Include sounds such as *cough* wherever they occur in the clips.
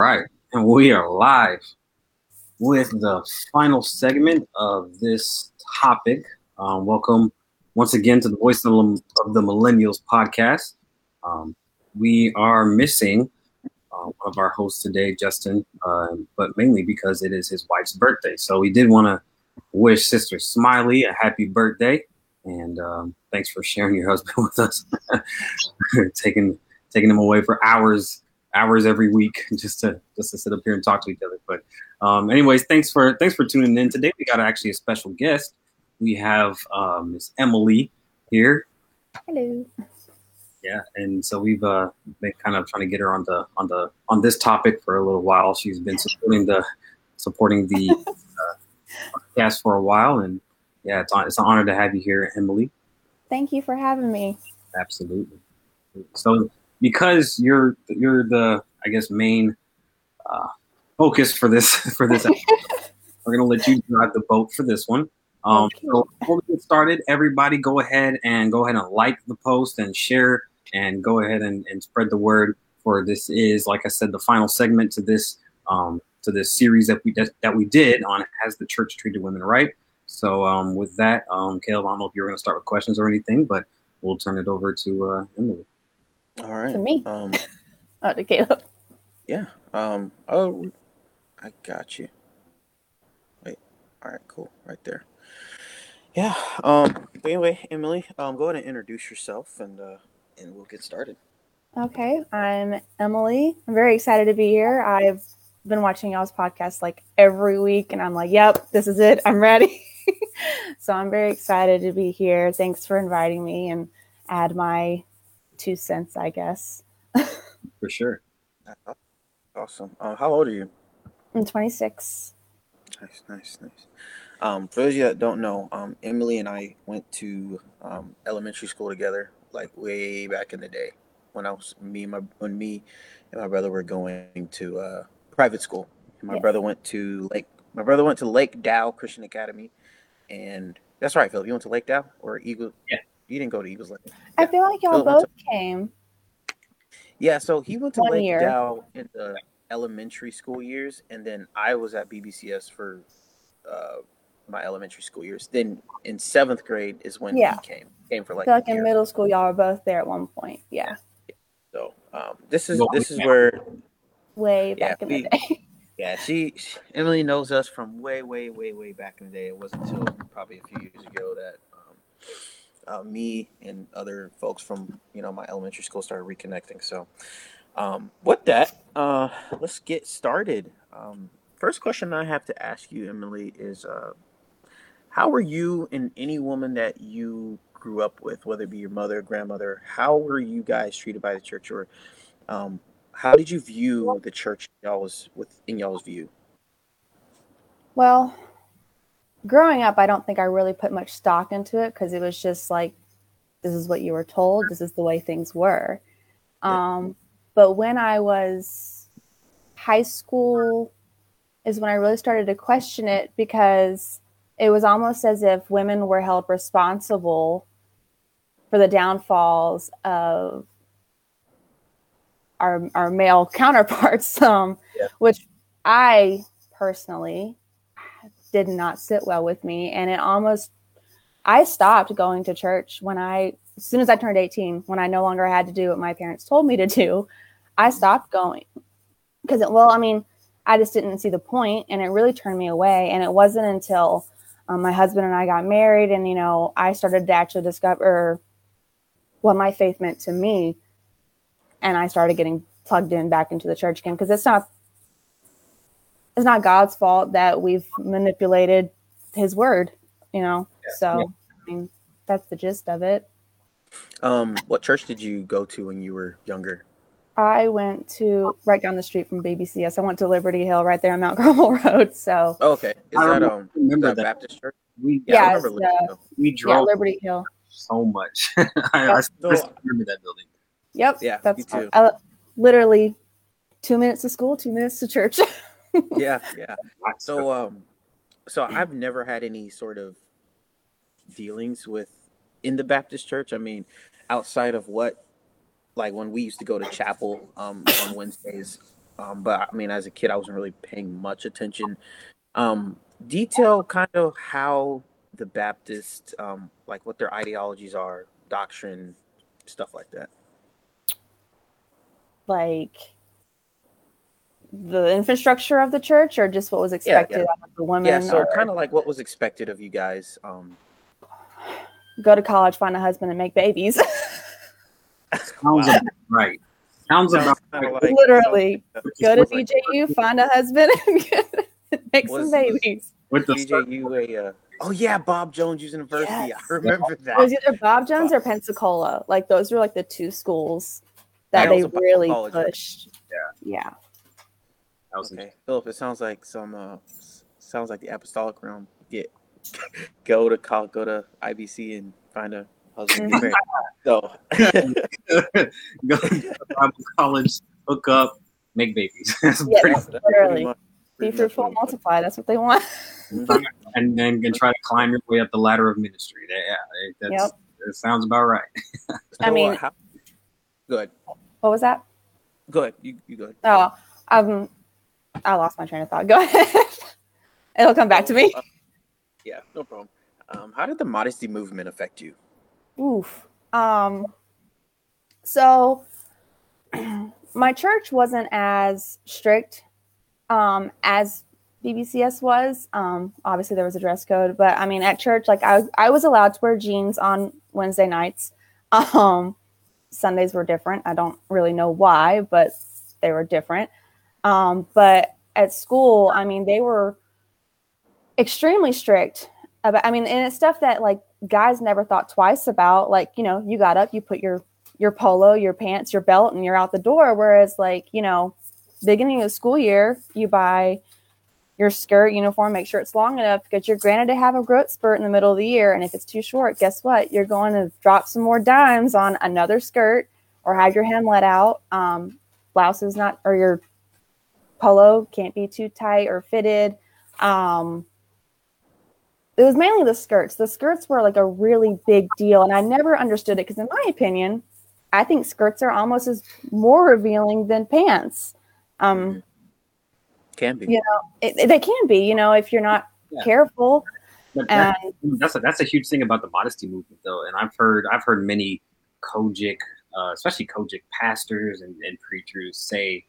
right, and we are live with the final segment of this topic. Um, welcome once again to the Voice of the, Millennials podcast. Um, we are missing uh, one of our hosts today, Justin, uh, but mainly because it is his wife's birthday. So we did want to wish Sister Smiley a happy birthday, and um, thanks for sharing your husband *laughs* with us, *laughs* taking taking him away for hours hours every week *laughs* just to just to sit up here and talk to each other. But um, anyways, thanks for thanks for tuning in today. We got actually a special guest. We have um, Miss Emily here. Hello. Yeah, and so we've uh, been kind of trying to get her on the on the on this topic for a little while. She's been supporting the supporting the uh, podcast for a while, and yeah, it's on, it's an honor to have you here, Emily. Thank you for having me. Absolutely. So because you're you're the I guess main uh, focus for this *laughs* for this. *laughs* we're gonna let you drive the boat for this one. Um, so before we get started, everybody go ahead and go ahead and like the post and share and go ahead and, and spread the word for this is like I said the final segment to this um, to this series that we that, that we did on has the church treated women right. So um, with that, um, Caleb, I don't know if you were going to start with questions or anything, but we'll turn it over to uh, Emily. All right. To me. Um, *laughs* Oh, to Caleb. yeah. Um. Oh, I got you. Wait. All right. Cool. Right there. Yeah. Um. Anyway, Emily, um, go ahead and introduce yourself, and uh, and we'll get started. Okay, I'm Emily. I'm very excited to be here. I've been watching y'all's podcast like every week, and I'm like, yep, this is it. I'm ready. *laughs* so I'm very excited to be here. Thanks for inviting me and add my two cents, I guess. For sure. Awesome. Um, how old are you? I'm 26. Nice, nice, nice. Um, for those of you that don't know, um, Emily and I went to um, elementary school together, like way back in the day, when I was me and my when me and my brother were going to uh, private school. My Yeah. brother went to Lake. My brother went to Lake Dow Christian Academy, and that's right, Phil. You went to Lake Dow or Eagle? Yeah. You didn't go to Eagles Lake. I Yeah. feel like y'all Philip went both came. Yeah, so he went to One Lake year. Dow in the elementary school years, and then I was at BBCS for uh, my elementary school years. Then in seventh grade is when Yeah. he came. Came for I like, feel like in middle school, y'all were both there at one point. Yeah, So um, this is this is where way Yeah, back in we- the day. *laughs* yeah she, she Emily knows us from way way way way back in the day. It wasn't until probably a few years ago that uh, me and other folks from you know my elementary school started reconnecting. So um, with that, uh, let's get started. Um, first question I have to ask you, Emily, is uh, how were you and any woman that you grew up with, whether it be your mother, grandmother, how were you guys treated by the church, or um, how did you view the church y'all's with in y'all's view? Well, growing up, I don't think I really put much stock into it because it was just like, this is what you were told, this is the way things were. Um, but when I was high school, is when I really started to question it because it was almost as if women were held responsible for the downfalls of our our male *laughs* counterparts, um, Yeah. which I personally did not sit well with me, and it almost I stopped going to church when I as soon as I turned 18, when I no longer had to do what my parents told me to do, I stopped going. Because it, well, I mean, I just didn't see the point, and it really turned me away. And it wasn't until um, my husband and I got married, and you know, I started to actually discover what my faith meant to me, and I started getting plugged in back into the church again. Because it's not it's not God's fault that we've manipulated His word, you know. so, Yeah. I mean, that's the gist of it. Um, what church did you go to when you were younger? I went to right down the street from BBCS. I went to Liberty Hill right there on Mount *laughs* Carmel Road. So Oh, okay, is I that remember, um is remember that that Baptist church? we Yeah, I Yeah, remember Liberty uh, Hill. we yeah, drove Liberty Hill. so much. *laughs* I, I still remember that building. Yep. Yeah, me that's too. uh, literally two minutes to school, two minutes to church. *laughs* Yeah, *laughs* yeah. So um so I've never had any sort of dealings with in the Baptist church. I mean, outside of what like when we used to go to chapel um on Wednesdays Um, but I mean, as a kid, I wasn't really paying much attention. Um, detail kind of how the Baptist, um, like what their ideologies are, doctrine, stuff like that. Like the infrastructure of the church, or just what was expected yeah. of the women. Yeah, so or kind of like what was expected of you guys. Um, go to college, find a husband, and make babies. *laughs* Sounds about right. Sounds about right. like- Literally, Which go to is what- find a husband, *laughs* and make some babies. with the BJU a uh, oh yeah, Bob Jones University. Yes. I remember that. It was either Bob Jones or Pensacola. Like those were like the two schools that they it was a really college. pushed. Yeah. Yeah. That was Okay, Philip. It sounds like some uh, sounds like the apostolic realm. Get *laughs* go to call, go to IBC and find a husband. and *laughs* so go to Bible college, hook up, make babies, *laughs* Yes, That's pretty literally. much- Be pretty much fruitful, what multiply. That's what they want. Mhm. and then and try to climb your way up the ladder of ministry. That- Yeah, it, that's, Yep. it sounds about right. I So, uh, mean- how, go ahead. What was that? Go ahead. You, you go ahead. Oh, um, I lost my train of thought. *laughs* Go ahead. It'll come back to me. Uh, yeah, no problem. Um, how did the modesty movement affect you? Oof. Um, so *clears throat* my church wasn't as strict um, as BBCS was. Um, obviously, there was a dress code, but I mean, at church, like I, I was allowed to wear jeans on Wednesday nights. *laughs* Um, Sundays were different. I don't really know why, but they were different. Um, but at school, I mean, they were extremely strict about. I mean, and it's stuff that like guys never thought twice about. Like, you know, you got up, you put your your polo, your pants, your belt, and you're out the door. Whereas, like, you know, beginning of school year, you buy your skirt uniform, make sure it's long enough because you're granted to have a growth spurt in the middle of the year. And if it's too short, guess what? You're going to drop some more dimes on another skirt or have your hem let out. Um, blouse is not, or your polo can't be too tight or fitted. Um, it was mainly the skirts. The skirts were like a really big deal, and I never understood it because, in my opinion, I think skirts are almost as more revealing than pants. Um, Can be. Yeah. it, it- they can be, you know, if you're not Yeah. careful. But And that, that's a, that's a huge thing about the modesty movement, though. And I've heard I've heard many COGIC, uh, especially COGIC pastors and, and preachers say,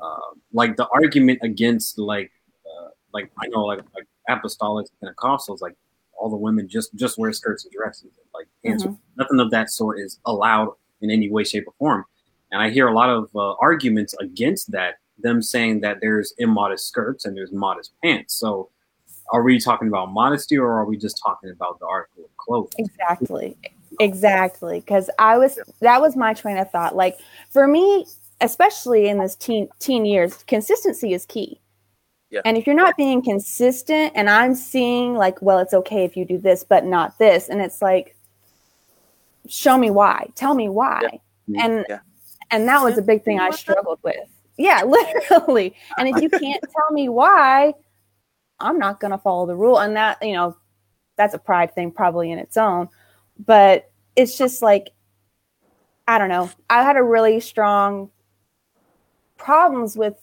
uh, like the argument against like uh, like I know like like apostolics and Pentecostals, like all the women just just wear skirts and dresses, like pants. Nothing of that sort is allowed in any way, shape, or form. And I hear a lot of uh, arguments against that, them saying that there's immodest skirts and there's modest pants. So are we talking about modesty or are we just talking about the article of clothing? exactly, exactly. Because I was that was my train of thought. Like for me, especially in this teen teen years, consistency is key. Yeah. And if you're not being consistent, and I'm seeing like, well, it's okay if you do this, but not this, and it's like, show me why, tell me why, Yeah. and Yeah. and that was a big thing I struggled with. Yeah, *laughs* literally. And if you can't *laughs* tell me why, I'm not going to follow the rule. And that, you know, that's a pride thing probably in its own. But it's just like, I don't know. I had a really strong problems with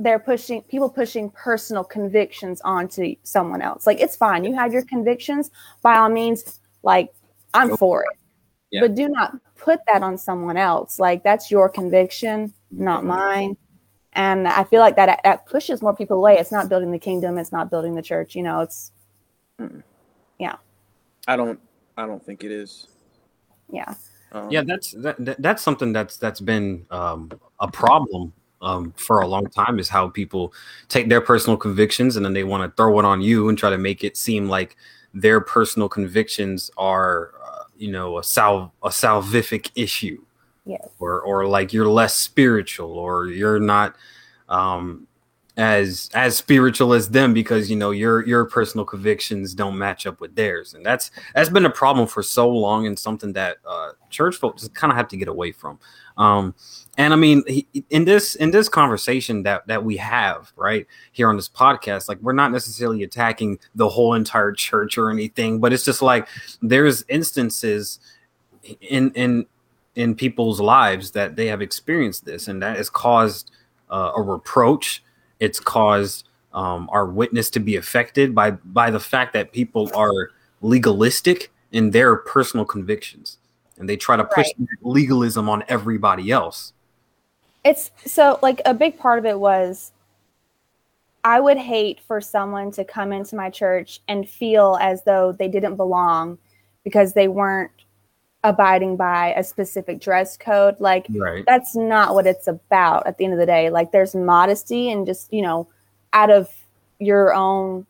they're pushing people pushing personal convictions onto someone else. Like it's fine. You have your convictions by all means. Like I'm for it. Yeah. But do not put that on someone else. Like that's your conviction, not mine. And I feel like that that pushes more people away. It's not building the kingdom. It's not building the church. You know, it's yeah. I don't. I don't think it is. yeah. Um, Yeah, that's that, that- that's something that's that's been um, a problem um, for a long time. Is how people take their personal convictions and then they want to throw it on you and try to make it seem like their personal convictions are, uh, you know, a sal a salvific issue, Yes. or or like you're less spiritual or you're not um, as as spiritual as them because you know your your personal convictions don't match up with theirs, and that's that's been a problem for so long and something that uh, church folks just kind of have to get away from. Um, and I mean, he- in this in this conversation that that we have right here on this podcast, like we're not necessarily attacking the whole entire church or anything, but it's just like there's instances in in in people's lives that they have experienced this, and that has caused uh, a reproach. It's caused um, our witness to be affected by by the fact that people are legalistic in their personal convictions, and they try to push Right. legalism on everybody else. It's so like a big part of it was I would hate for someone to come into my church and feel as though they didn't belong because they weren't abiding by a specific dress code. Like Right. that's not what it's about at the end of the day. Like there's modesty and just, you know, out of your own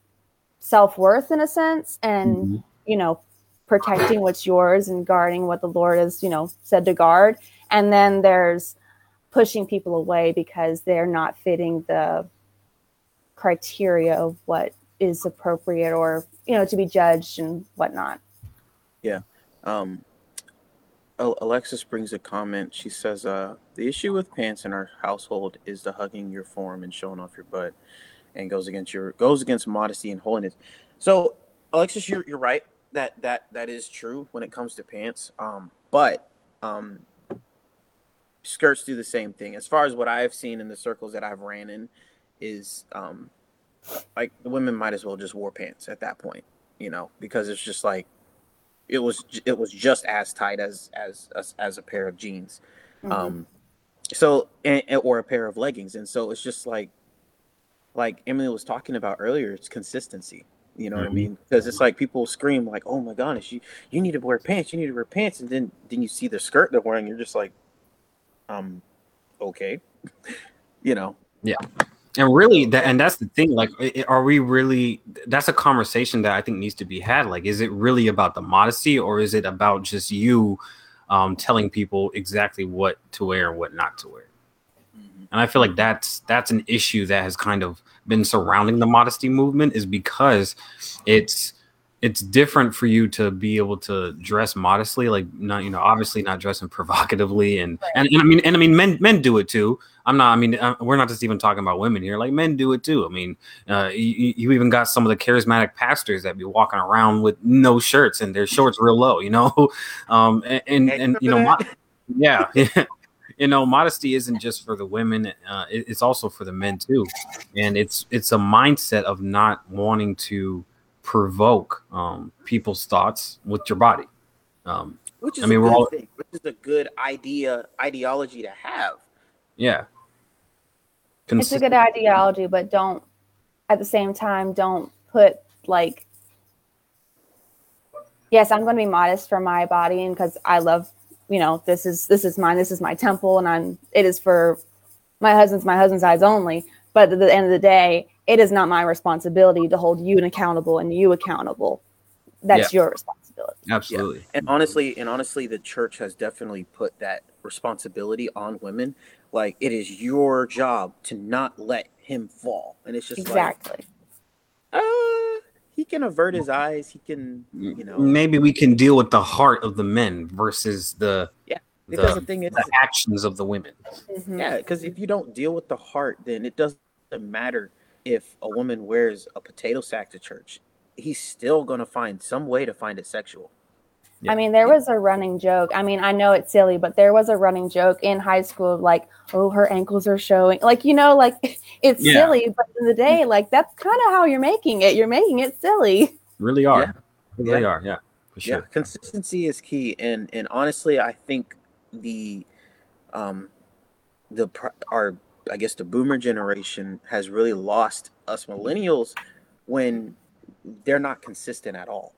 self-worth in a sense and Mhm. you know, protecting what's yours and guarding what the Lord has, you know, said to guard. And then there's pushing people away because they're not fitting the criteria of what is appropriate or, you know, to be judged and whatnot. Yeah. Um, Alexis brings a comment. She says, uh, "The issue with pants in our household is the hugging your form and showing off your butt, and goes against your goes against modesty and holiness." So, Alexis, you're you're right. That that that is true when it comes to pants. Um, but um, skirts do the same thing. As far as what I've seen in the circles that I've ran in, is um, like the women might as well just wore pants at that point, you know, because it's just like it was it was just as tight as as as, as a pair of jeans Mhm. um so and, and- or a pair of leggings and so it's just like like emily was talking about earlier it's consistency you know what i Mhm. mean because it's like people scream like oh my gosh you you need to wear pants you need to wear pants and then then you see the skirt they're wearing you're just like um okay you know Yeah. And really, that and that's the thing. Like, are we really? That's a conversation that I think needs to be had. Like, is it really about the modesty, or is it about just you um, telling people exactly what to wear and what not to wear? And I feel like that's that's an issue that has kind of been surrounding the modesty movement, is because it's it's different for you to be able to dress modestly, like not you know obviously not dressing *laughs* provocatively, and and, and I mean and I mean men men do it too. I'm not. I mean, uh, we're not just even talking about women here. Like men do it too. I mean, uh, you, you even got some of the charismatic pastors that be walking around with no shirts and their shorts real low. You know, *laughs* um, and and, and you know, *laughs* yeah, you know, modesty isn't just for the women. Uh, it- it's also for the men too, and it's it's a mindset of not wanting to provoke um, people's thoughts with your body. Um, which is I mean, a we're good all- thing which is a good idea ideology to have yeah, it's a good ideology, but don't at the same time don't put like yes, I'm going to be modest for my body and because I love, you know, this is this is mine, this is my temple, and I'm it is for my husband's my husband's eyes only. But at the end of the day, it is not my responsibility to hold you accountable and you accountable. That's your responsibility. absolutely. and honestly and honestly the church has definitely put that responsibility on women like it is your job to not let him fall and it's just Exactly. like uh he can avert his eyes he can you know maybe we can deal with the heart of the men versus the yeah. because the, the, thing is the actions of the women. Mhm. yeah because if you don't deal with the heart then it doesn't matter if a woman wears a potato sack to church he's still going to find some way to find it sexual Yeah. I mean, there was a running joke. I mean, I know it's silly, but there was a running joke in high school of like, oh, her ankles are showing. Like, you know, like *laughs* it's Yeah. silly, but in the day, like that's kind of how you're making it. You're making it silly. Really are. Yeah. They really Yeah. are. Yeah, for Yeah, sure. consistency is key, and and honestly, I think the, um, the pr- our I guess the boomer generation has really lost us millennials when they're not consistent at all.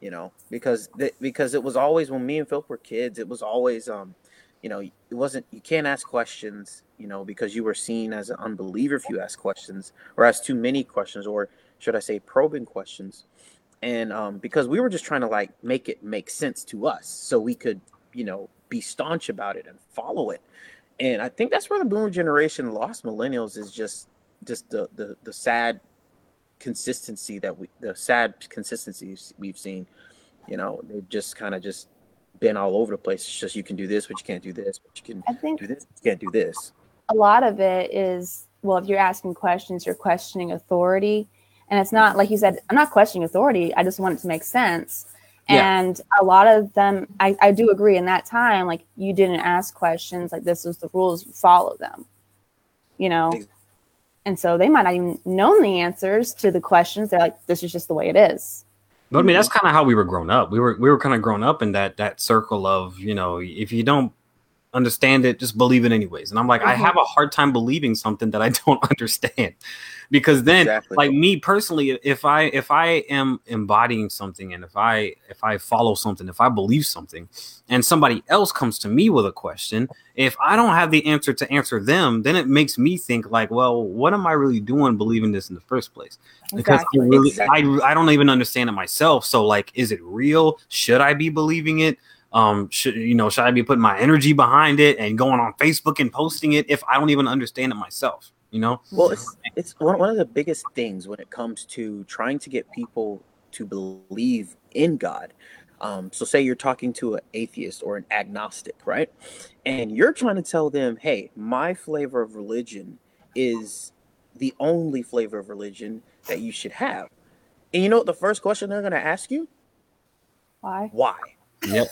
You know, because th- because it was always when me and Philip were kids, it was always um, you know, it wasn't you can't ask questions, you know, because you were seen as an unbeliever if you ask questions or ask too many questions, or should I say probing questions and um, because we were just trying to like make it make sense to us so we could you know be staunch about it and follow it and i think that's where the boomer generation lost millennials is just just the the, the sad consistency that we the sad consistency we've seen you know they've just kind of just been all over the place it's just you can do this but you can't do this but you can I think do this you can't do this a lot of it is well, if you're asking questions, you're questioning authority. And it's not like you said, I'm not questioning authority. I just want it to make sense. Yeah. And a lot of them, I, I do agree in that time, like you didn't ask questions, like this was the rules, you follow them. you know. And so they might not even known the answers to the questions. They're like, this is just the way it is. But I mean, that's kind of how we were grown up. We were we were kind of grown up in that that circle of you know, if you don't understand it, just believe it anyways. And I'm like, mm-hmm. I have a hard time believing something that I *laughs* don't understand because then exactly. like me personally if i if i am embodying something and if i if i follow something if i believe something and somebody else comes to me with a question if i don't have the answer to answer them then it makes me think like well what am i really doing believing this in the first place because exactly. I, really, exactly. I, I don't even understand it myself so like is it real should i be believing it um should you know should i be putting my energy behind it and going on facebook and posting it if i don't even understand it myself you know? Well it's it's one, one of the biggest things when it comes to trying to get people to believe in god. Um, so say you're talking to an atheist or an agnostic right? And you're trying to tell them hey my flavor of religion is the only flavor of religion that you should have. And you know what the first question they're going to ask you? Why? Why? Yep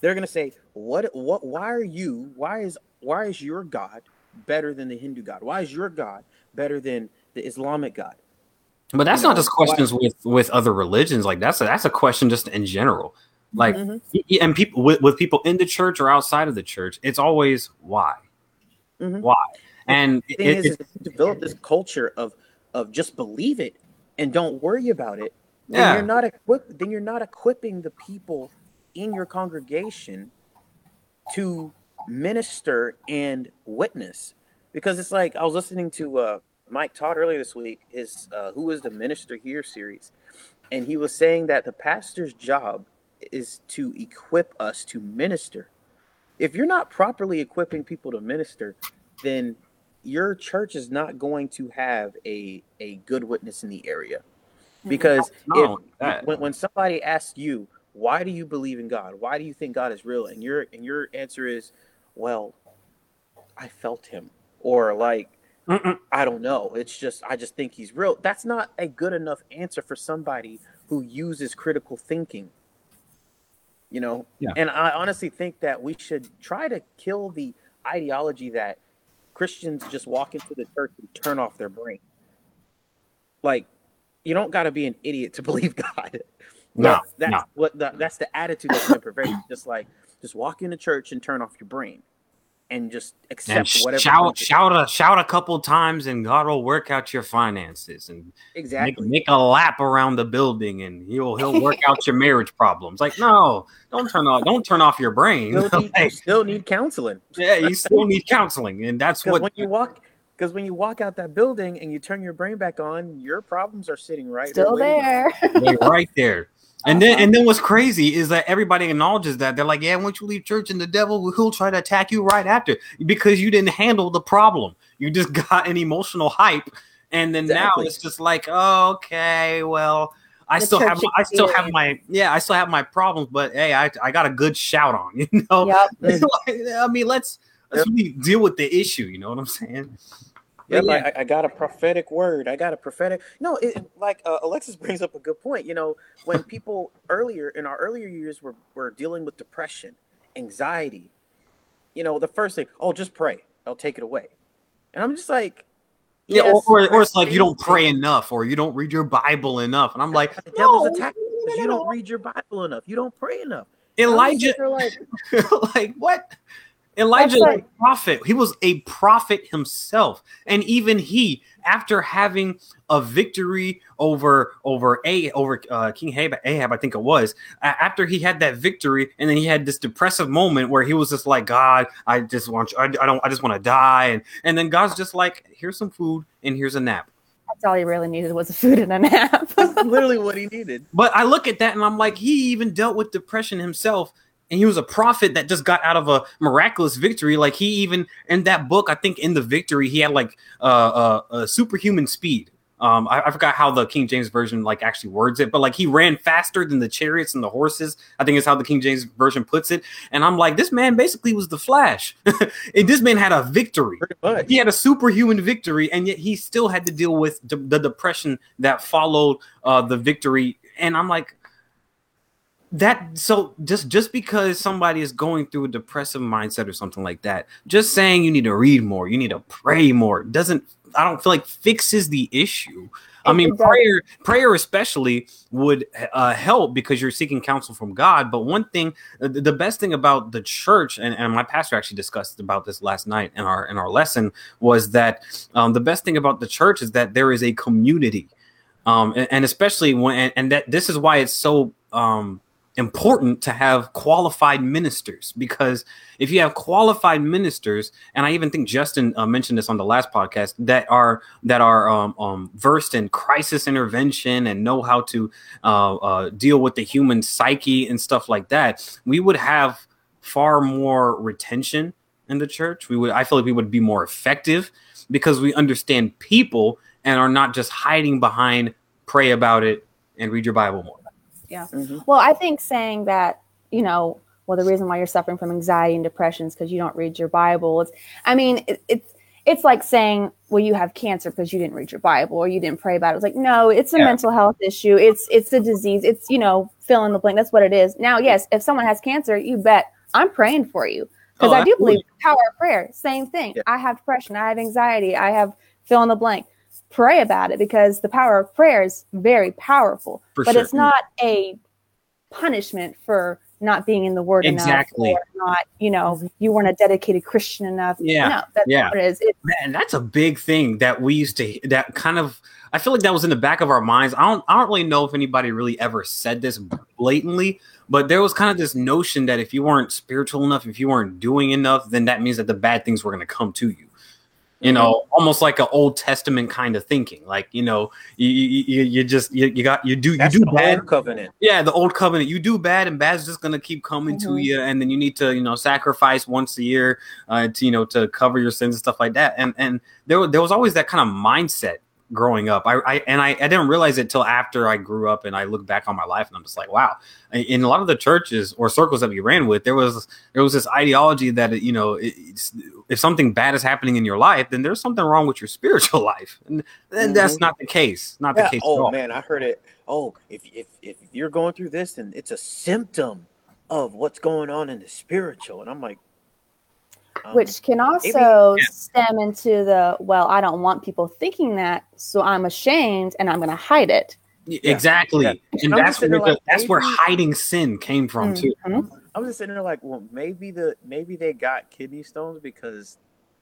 they're going to say what what why are you why is why is your god better than the Hindu God? Why is your God better than the Islamic God? But that's you not know, just questions why? with with other religions. Like that's a, that's a question just in general. Like mm-hmm. and people with, with people in the church or outside of the church, it's always why, mm-hmm. why. And the thing it, is, it, develop this culture of of just believe it and don't worry about it. Then yeah. you're not equipped. Then you're not equipping the people in your congregation to minister and witness because it's like I was listening to uh, Mike Todd earlier this week, his uh, "Who is the Minister Here" series, and he was saying that the pastor's job is to equip us to minister. If you're not properly equipping people to minister, then your church is not going to have a a good witness in the area. Because no, if, when, when somebody asks you, why do you believe in God? Why do you think God is real? And your and your answer is, well, I felt him, or like, Mm-mm. I don't know. It's just, I just think he's real. That's not a good enough answer for somebody who uses critical thinking. You know, yeah. and I honestly think that we should try to kill the ideology that Christians just walk into the church and turn off their brain. Like, you don't got to be an idiot to *laughs* believe God. No, that's no. what the, that's the attitude that's been pervaded. Just like, just walk into church and turn off your brain and just accept and sh- whatever. Shout, shout a shout a couple times, and God will work out your finances and exactly make, make a lap around the building, and he'll he'll work out your marriage problems. Like, no, don't turn off don't turn off your brain. You still *laughs* need, you still need counseling. yeah, you still need counseling, and that's what when you walk. Because when you walk out that building and you turn your brain back on, your problems are sitting right still there, there. right there. And then and then what's crazy is that everybody acknowledges that they're like, yeah, once you leave church and the devil he'll try to attack you right after because you didn't handle the problem. You just *laughs* got an emotional hype, and then exactly. now it's just like, oh, okay, well, I the still have my, I still have my yeah, I still have my problems, but hey, I, I got a good shout on, *laughs* you know. Yep. *laughs* I mean, let's let's yep. really deal with the issue. You know what I'm saying? Yeah, yeah. I, I, got a prophetic word. I got a prophetic. No, it, like uh, Alexis *laughs* brings up a good point. You know, when people earlier in our earlier years were were dealing with depression, anxiety, you know, the first thing, oh, just pray. I'll take it away. And I'm just like, yeah, yes, or, or, it's like you don't pray enough, or you don't read your Bible enough, and I'm like, the devil's no, attacking because you don't read your Bible enough. You don't pray enough. Elijah, like, *laughs* like what? Elijah like, a prophet. He was a prophet himself. And even he, after having a victory over over a over uh, King Ahab, Ahab, I think it was, after he had that victory, and then he had this depressive moment where he was just like, God, I just want you, I, I don't, I just want to die, and and then God's just like, here's some food and here's a nap. That's all he really needed was a food and a nap. literally what he needed. But I look at that and I'm like, he even dealt with depression himself and he was a prophet that just got out of a miraculous victory. Like he even in that book, I think in the victory, he had like uh, uh, a superhuman speed. Um, I, I, forgot how the King James version like actually words it, but like he ran faster than the chariots and the horses. I think is how the King James version puts it. And I'm like, this man basically was the Flash. *laughs* and this man had a victory. He had a superhuman victory, and yet he still had to deal with the depression that followed uh, the victory. And I'm like, that so just just because somebody is going through a depressive mindset or something like that just saying you need to read more you need to pray more doesn't i don't feel like fixes the issue. I mean prayer prayer especially would uh, help because you're seeking counsel from god. But one thing the best thing about the church and, and my pastor actually discussed about this last night in our in our lesson was that um, the best thing about the church is that there is a community. Um, and, and especially when and, and that this is why it's so um, important to have qualified ministers because if you have qualified ministers and i even think justin uh, mentioned this on the last podcast that are that are um, um, versed in crisis intervention and know how to uh, uh, deal with the human psyche and stuff like that we would have far more retention in the church. We would i feel like we would be more effective because we understand people and are not just hiding behind pray about it and read your bible more yeah. Mm-hmm. Well, I think saying that, you know, well, the reason why you're suffering from anxiety and depression is because you don't read your Bible. It's, I mean, it, it's, it's like saying, well, you have cancer because you didn't read your Bible or you didn't pray about it. It's like, no, it's a yeah. mental health issue. It's, it's a disease. It's, you know, fill in the blank. That's what it is. Now, yes, if someone has cancer, you bet I'm praying for you because oh, I do believe the power of prayer. Same thing. Yeah. I have depression. I have anxiety. I have fill in the blank pray about it because the power of prayer is very powerful. For but sure. it's not a punishment for not being in the word exactly. enough or not, you know, you weren't a dedicated Christian enough. Yeah. No, that's yeah. what it is. It, Man, that's a big thing that we used to that kind of I feel like that was in the back of our minds. I don't I don't really know if anybody really ever said this blatantly, but there was kind of this notion that if you weren't spiritual enough, if you weren't doing enough, then that means that the bad things were going to come to you you know mm-hmm. almost like an old testament kind of thinking. Like you know you you, you just you, you got you do That's you do bad covenant. Yeah the old covenant. You do bad and bad's just gonna keep coming mm-hmm. to you and then you need to you know sacrifice once a year uh, to you know to cover your sins and stuff like that. And and there, there was always that kind of mindset growing up. I, I and I, I didn't realize it till after I grew up and I look back on my life and I'm just like, wow. In a lot of the churches or circles that we ran with, there was there was this ideology that you know if something bad is happening in your life, then there's something wrong with your *laughs* spiritual life, and, and that's mm-hmm. not the case. Not yeah. the case. Oh man, I heard it. Oh, if if if you're going through this, then it's a symptom of what's going on in the spiritual, and I'm like, um, which can also maybe, yeah. stem into the well i don't want people thinking that so i'm ashamed and i'm going to hide it. Exactly. Yeah. and that's where like, that's maybe, where hiding sin came from mm-hmm. too. I was just sitting there like well maybe the maybe they got kidney stones because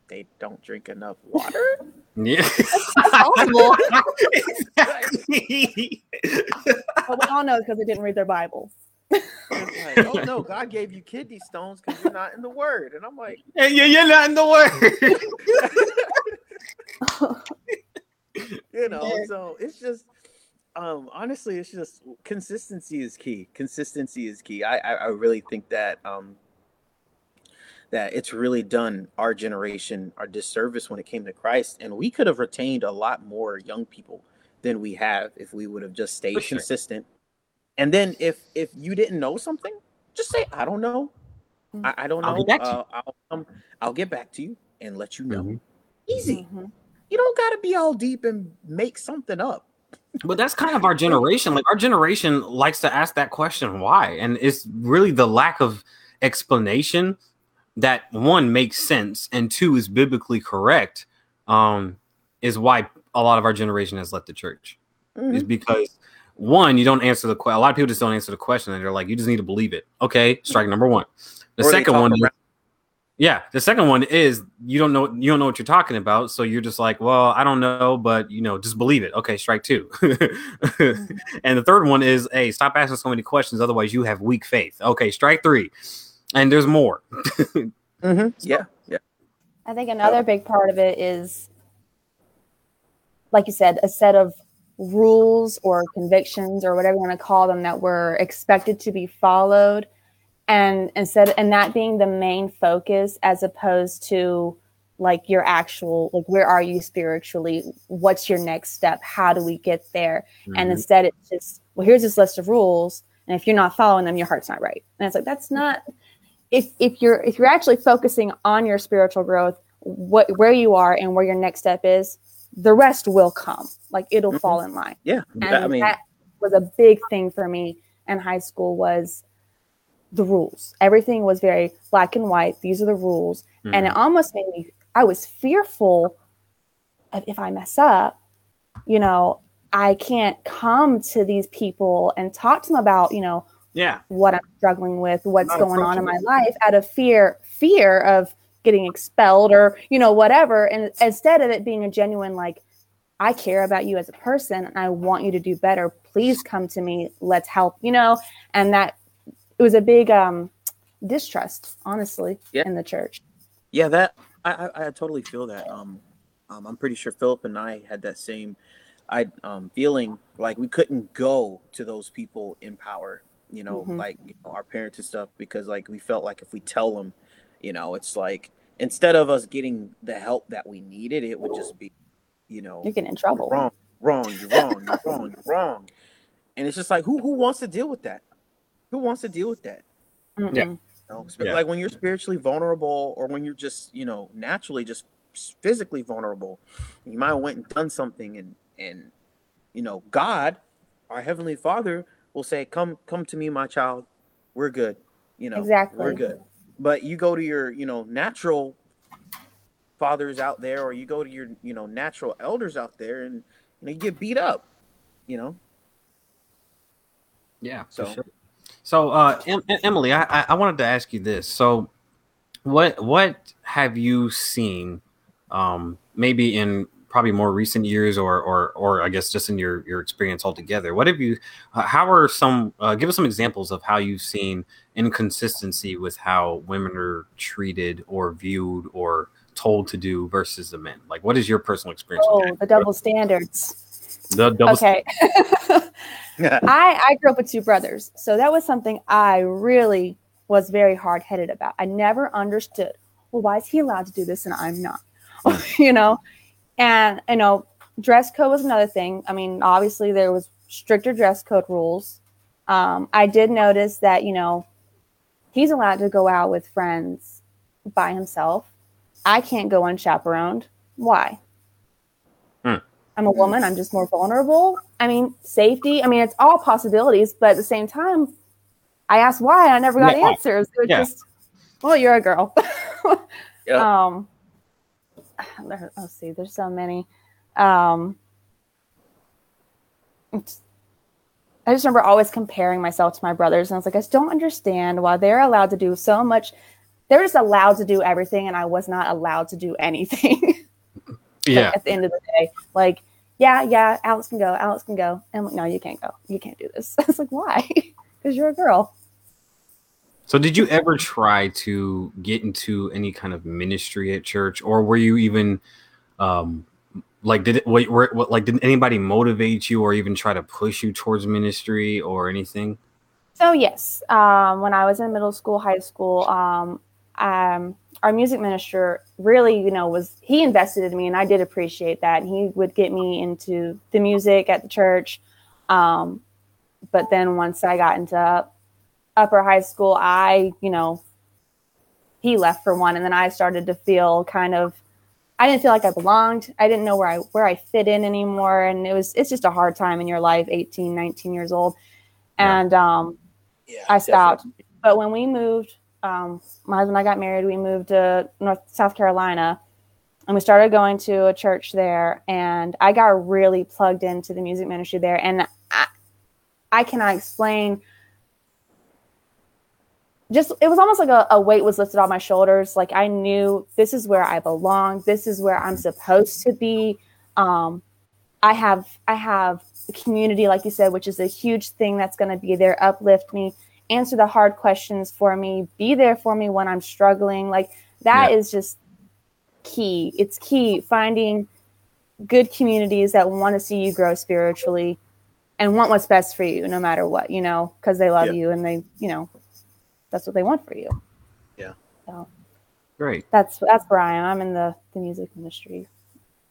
they don't drink enough water? Yeah. That's *laughs* possible. Exactly. Well, we all know because they didn't read their bible *laughs* like, oh no, God gave you kidney stones because you're not in the Word, and I'm like, hey, yeah, you're not in the Word. you *laughs* know, so it's just, um, honestly, it's just consistency is key. Consistency is key. I, I, I really think that, um, that it's really done our generation our disservice when it came to Christ, and we could have retained a lot more young people than we have if we would have just stayed sure. consistent and then if if you didn't know something, just say I don't know. Mm. I, I don't know. I'll, uh, I'll, um, I'll get back to you and let you know. Mm-hmm. Easy. Mm-hmm. You don't got to be all deep and make something up. But that's kind of our generation. Like our generation likes to ask that question, why? And it's really the lack of explanation that one makes sense and two is biblically correct. Um, is why a lot of our generation has left the church. Mm-hmm. Is because one, you don't answer the question. A lot of people just don't answer the question, and they're like, "You just need to believe it." Okay, strike number one. The or second one, is, yeah, the second one is you don't know you don't know what you're talking about, so you're just like, "Well, I don't know, but you know, just believe it." Okay, strike two. *laughs* and the third one is, "Hey, stop asking so many questions, otherwise you have weak faith." Okay, strike three, and there's more. *laughs* mm-hmm. Yeah, yeah. I think another big part of it is, like you said, a set of rules or convictions or whatever you want to call them that were expected to be followed. And instead and that being the main focus as opposed to like your actual like where are you spiritually? What's your next step? How do we get there? Mm-hmm. and instead it's just well here's this list of rules and if you're not following them your heart's not right. And it's like that's not if if you're if you're actually focusing on your spiritual growth what where you are and where your next step is the rest will come. Like it'll mm-hmm. fall in line. Yeah. And I mean, that was a big thing for me. in high school was the rules. Everything was very black and white. These are the rules. Mm-hmm. And it almost made me, I was fearful of if I mess up, you know, I can't come to these people and talk to them about, you know, yeah, what I'm struggling with, what's Not going on in my life out of fear, fear of getting expelled or, you know, whatever. And instead of it being a genuine, like, I care about you as a person and I want you to do better. Please come to me. Let's help, you know, and that it was a big um, distrust, honestly, yeah. in the church. Yeah, that I, I, I totally feel that. Um, um, I'm pretty sure Philip and I had that same I um feeling like we couldn't go to those people in power, you know, mm-hmm. like you know, our parents and stuff, because like we felt like if we tell them, you know, it's like instead of us getting the help that we needed, it would just be, you know, you're getting in trouble. Wrong, wrong, you're wrong, you're wrong, you're wrong. And it's just like who who wants to deal with that? Who wants to deal with that? Mm-mm. Yeah. You know, yeah. Like when you're spiritually vulnerable or when you're just, you know, naturally just physically vulnerable, you might have went and done something and and you know, God, our heavenly Father will say, "Come come to me, my child. We're good." You know, exactly. We're good. But you go to your, you know, natural fathers out there or you go to your, you know, natural elders out there and you know, you get beat up, you know. Yeah, so sure. So, uh, em- Emily, I, I wanted to ask you this. So, what what have you seen, um, maybe in probably more recent years, or or or I guess just in your your experience altogether? What have you? Uh, how are some? Uh, give us some examples of how you've seen inconsistency with how women are treated or viewed or told to do versus the men. Like, what is your personal experience? Oh, the double standards. The double. Okay. *laughs* *laughs* I, I grew up with two brothers. So that was something I really was very hard headed about. I never understood, well, why is he allowed to do this and I'm not? *laughs* you know? And, you know, dress code was another thing. I mean, obviously there was stricter dress code rules. Um, I did notice that, you know, he's allowed to go out with friends by himself. I can't go unchaperoned. Why? I'm a woman. I'm just more vulnerable. I mean, safety. I mean, it's all possibilities, but at the same time, I asked why and I never got yeah. answers. It was yeah. just, well, you're a girl. *laughs* yeah. Um, *sighs* let's see. There's so many. Um, I just remember always comparing myself to my brothers, and I was like, I just don't understand why they're allowed to do so much. They're just allowed to do everything, and I was not allowed to do *laughs* anything. yeah. At the end of the day, like yeah, yeah, Alex can go. Alex can go. And I'm like, no, you can't go. You can't do this. *laughs* I was like, why? *laughs* Because you're a girl. So, did you ever try to get into any kind of ministry at church, or were you even, um, like, did it, what, what, like, did anybody motivate you, or even try to push you towards ministry or anything? So, yes, um, when I was in middle school, high school, um, um, our music minister really, you know, was he invested in me, and I did appreciate that. He would get me into the music at the church. Um, but then once I got into upper high school, I, you know, he left for one, and then I started to feel kind of. I didn't feel like I belonged. I didn't know where I where I fit in anymore, and it was it's just a hard time in your life, 18, 19 years old, and um, yeah, I stopped. Definitely. But when we moved um, my husband and I got married, we moved to North South Carolina, and we started going to a church there. And I got really plugged into the music ministry there, and I, I cannot explain. Just it was almost like a, a weight was lifted off my shoulders. Like I knew this is where I belong. This is where I'm supposed to be. Um, I have I have a community, like you said, which is a huge thing that's going to be there, uplift me answer the hard questions for me, be there for me when I'm struggling. Like that yeah. is just key. It's key finding good communities that want to see you grow spiritually and want what's best for you no matter what, you know, because they love yeah. you and they, you know, that's what they want for you. Yeah. So great. That's that's where I am. I'm in the, the music industry.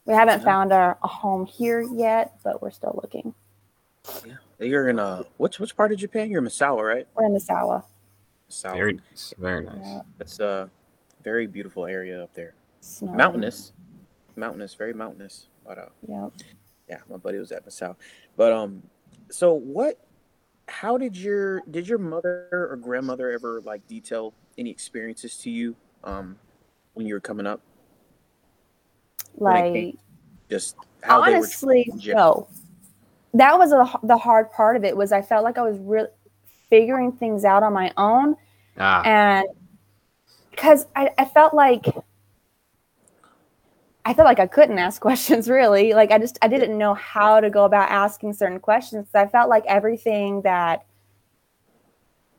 We haven't yeah. found our a home here yet, but we're still looking. Yeah. You're in a which which part of Japan? You're in Misawa, right? We're in Misawa. Misawa. Very nice. Very nice. Yeah. It's a very beautiful area up there. Snowy. Mountainous. Mountainous, very mountainous. But uh yeah. Yeah, my buddy was at Misawa. But um so what how did your did your mother or grandmother ever like detail any experiences to you um when you were coming up? When it came- Like Just how honestly, they were no. That was a, the hard part of it was I felt like I was really figuring things out on my own Ah, and because I, I felt like I felt like I couldn't ask *laughs* questions really. Like I just I didn't know how to go about asking certain questions. I felt like everything that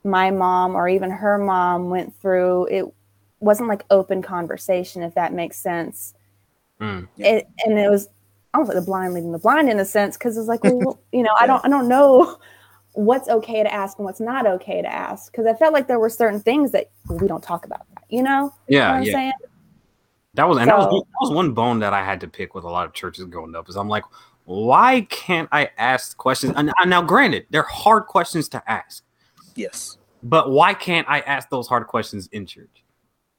my mom or even her mom went through, it wasn't like open conversation, if that makes sense. mm, It, and it was almost like the blind leading the blind in a sense, because it's like, well, *laughs* you know, I don't I don't know *laughs* what's okay to ask and what's not okay to ask. Because I felt like there were certain things that well, we don't talk about that, you know? know yeah, what I'm yeah. Saying? That was and that was, that was one bone that I had to pick with a lot of churches growing up. Is I'm like, why can't I ask questions? And, and now, granted, they're hard questions to ask, Yes. but why can't I ask those hard questions in church?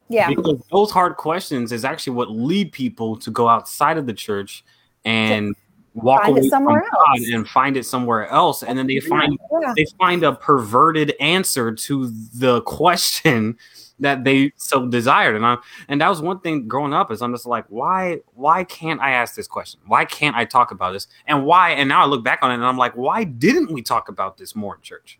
Yeah. Because those hard questions is actually what lead people to go outside of the church and walk Find it away somewhere from God else. and find it somewhere else, and then they find Yeah. they find a perverted answer to the question that they so desired and I and that was one thing growing up is I'm just like why why can't I ask this question why can't I talk about this and why and now I look back on it and I'm like why didn't we talk about this more in church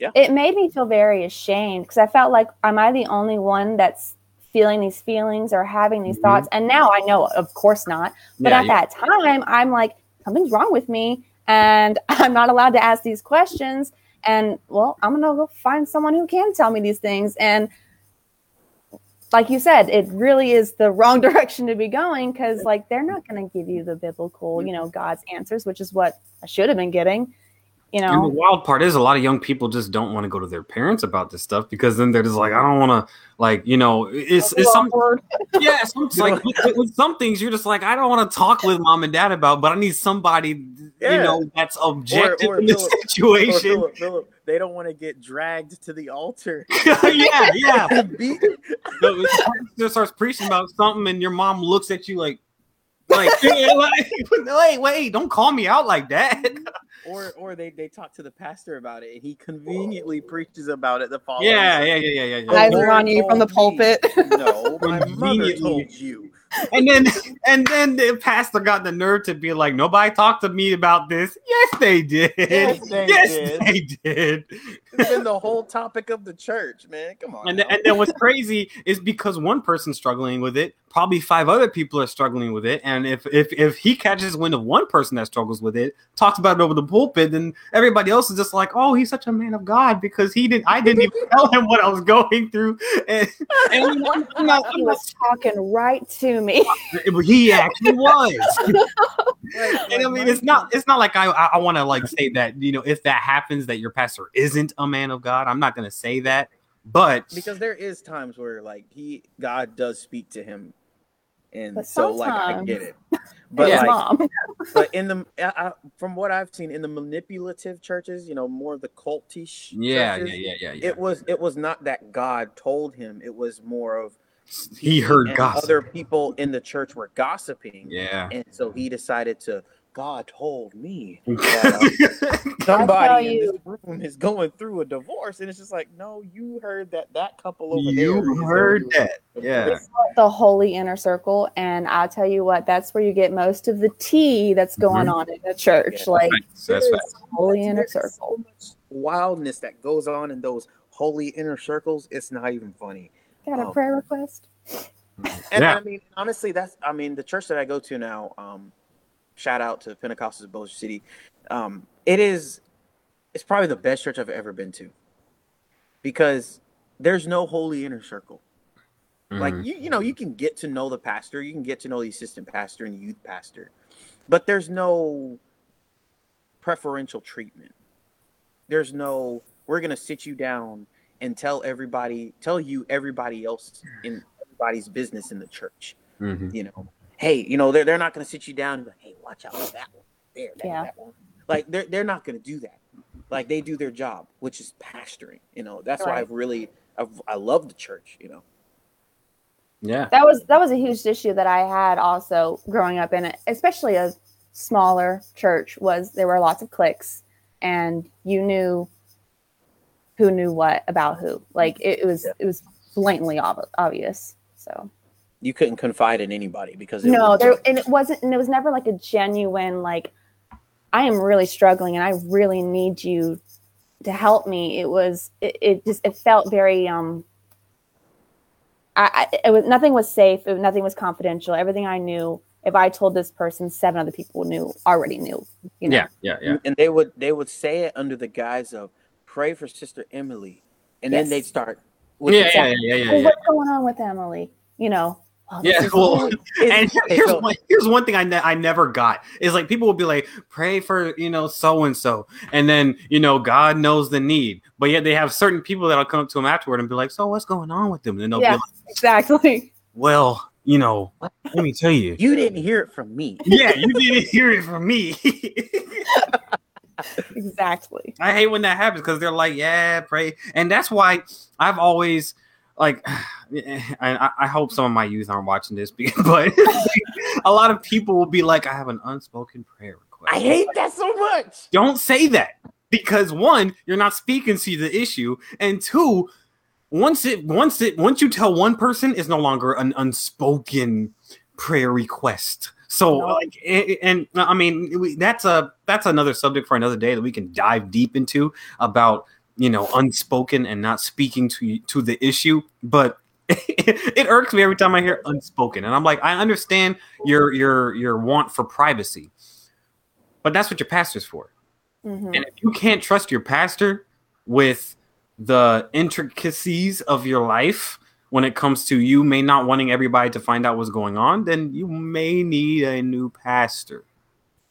Yeah. It made me feel very ashamed because I felt like, am I the only one that's feeling these feelings or having these Mhm. thoughts? And now I know, of course not. But Yeah, at yeah. that time, I'm like, something's wrong with me, and *laughs* I'm not allowed to ask these questions. And well, I'm gonna go find someone who can tell me these things. And like you said, it really is the wrong *laughs* direction to be going because, like, they're not going to give you the biblical, you know, mm-hmm. God's answers, which is what I should have been getting. You And the wild part is a lot of young people just don't want to go to their parents about this stuff because then they're just like, I don't want to, like, you know, it's, it's some, *laughs* yeah, some, it's like with, with some things you're just like, I don't want to talk with mom and dad about, but I need somebody, you know, that's objective or in the Philip- Or situation. Philip, Philip, they don't want to get dragged to the altar. *laughs* yeah, yeah. *laughs* Beat- So it just starts preaching about something, and your mom looks at you like, like, like, wait, wait, don't call me out like that. Or or they, they talk to the pastor about it and he conveniently preaches about it the following Yeah, Sunday. yeah, yeah, yeah, yeah. eyes are on you from the told me. pulpit. No, my mother told you. And then, and then the pastor got the nerve to be like, "Nobody talked to me about this." Yes, they did. Yes, they yes, did. they did. It's been the whole topic of the church, man. Come on. And, now. and then what's crazy is because one person's struggling with it, probably five other people are struggling with it. And if if if he catches wind of one person that struggles with it, talks about it over the pulpit, then everybody else is just like, "Oh, he's such a man of God because he didn't. I didn't even tell him what I was going through." And, and I'm, I'm not, he I'm not, was talking right to me. *laughs* he actually was. *laughs* And I mean, it's not it's not like I I, I want to like say that you know if that happens that your pastor isn't a man of God. I'm not gonna say that, but because there is times where like he God does speak to him, and so like I sometimes- get it. But His like, mom. but in the I, I, from what I've seen in the manipulative churches, you know, more of the cultish. yeah, yeah, yeah, yeah, yeah. It was it was not that God told him. It was more of he heard gossip. other people in the church were gossiping, yeah. and so he decided to. God told me that *laughs* *laughs* uh, somebody in this room is going through a divorce, and it's just like, no, you heard that that couple over there. is you heard that. a Yeah. divorce. the holy inner circle and i'll tell you what that's where you get most of the tea that's going on in the church Yeah. like That's There fact. is holy so inner circle so much wildness that goes on in those holy inner circles. It's not even funny. Got a Oh. prayer request And Yeah. I mean, honestly, that's I mean, the church that I go to now. Um, shout out to Pentecostals of Bossier City. Um, it is, it's probably the best church I've ever been to, because there's no holy inner circle. Like Mhm. you, you know, you can get to know the pastor, you can get to know the assistant pastor and the youth pastor, but there's no preferential treatment. There's no we're gonna sit you down and tell everybody, tell you everybody else in everybody's business in the church. Mhm. You know, hey, you know, they're they're not gonna sit you down and be like, hey, watch out for that one. There, that, Yeah. that one. Like they're they're not gonna do that. Like they do their job, which is pastoring. You know, that's why I've really I've, I love the church. You know. Yeah. that was that was a huge issue that i had also growing up in it especially a smaller church was there were lots of cliques and you knew who knew what about who. Like it, it was it was blatantly ob- obvious. So You couldn't confide in anybody because it no, was- there and it wasn't and it was never like a genuine like I am really struggling and I really need you to help me. It was it, it just it felt very um I, I it was nothing was safe, it, nothing was confidential. Everything I knew, if I told this person, seven other people knew already knew. You know? Yeah, yeah, yeah. and they would they would say it under the guise of pray for Sister Emily, and Yes. then they'd start. with Yeah, the- yeah, yeah, yeah, Well, yeah. what's going on with Emily? You know. oh, Yeah, is well, really- *laughs* and here's so- one, here's one thing I ne- I never got is like people will be like pray for you know so and so and then you know God knows the need but yet they have certain people that'll come up to them afterward and be like so what's going on with them and they'll Yeah. be like exactly. *laughs* well you know let me tell you You didn't hear it from me. yeah you didn't hear it from me *laughs* *laughs* Exactly. I hate when that happens because they're like yeah pray and that's why I've always like *sighs* I, I hope some of my youth aren't watching this *laughs* but a lot of people will be like I have an unspoken prayer request I hate that so much. don't say that because one you're not speaking to the issue and two once it once it once you tell one person it's no longer an unspoken prayer request so No. like a- and i mean we- that's a that's another subject for another day that we can dive deep into about you know unspoken and not speaking to to the issue but *laughs* it irks me every time i hear unspoken and i'm like i understand your your your want for privacy but that's what your pastor's for Mhm. and if you can't trust your pastor with the intricacies of your life when it comes to you may not wanting everybody to find out what's going on, then you may need a new pastor.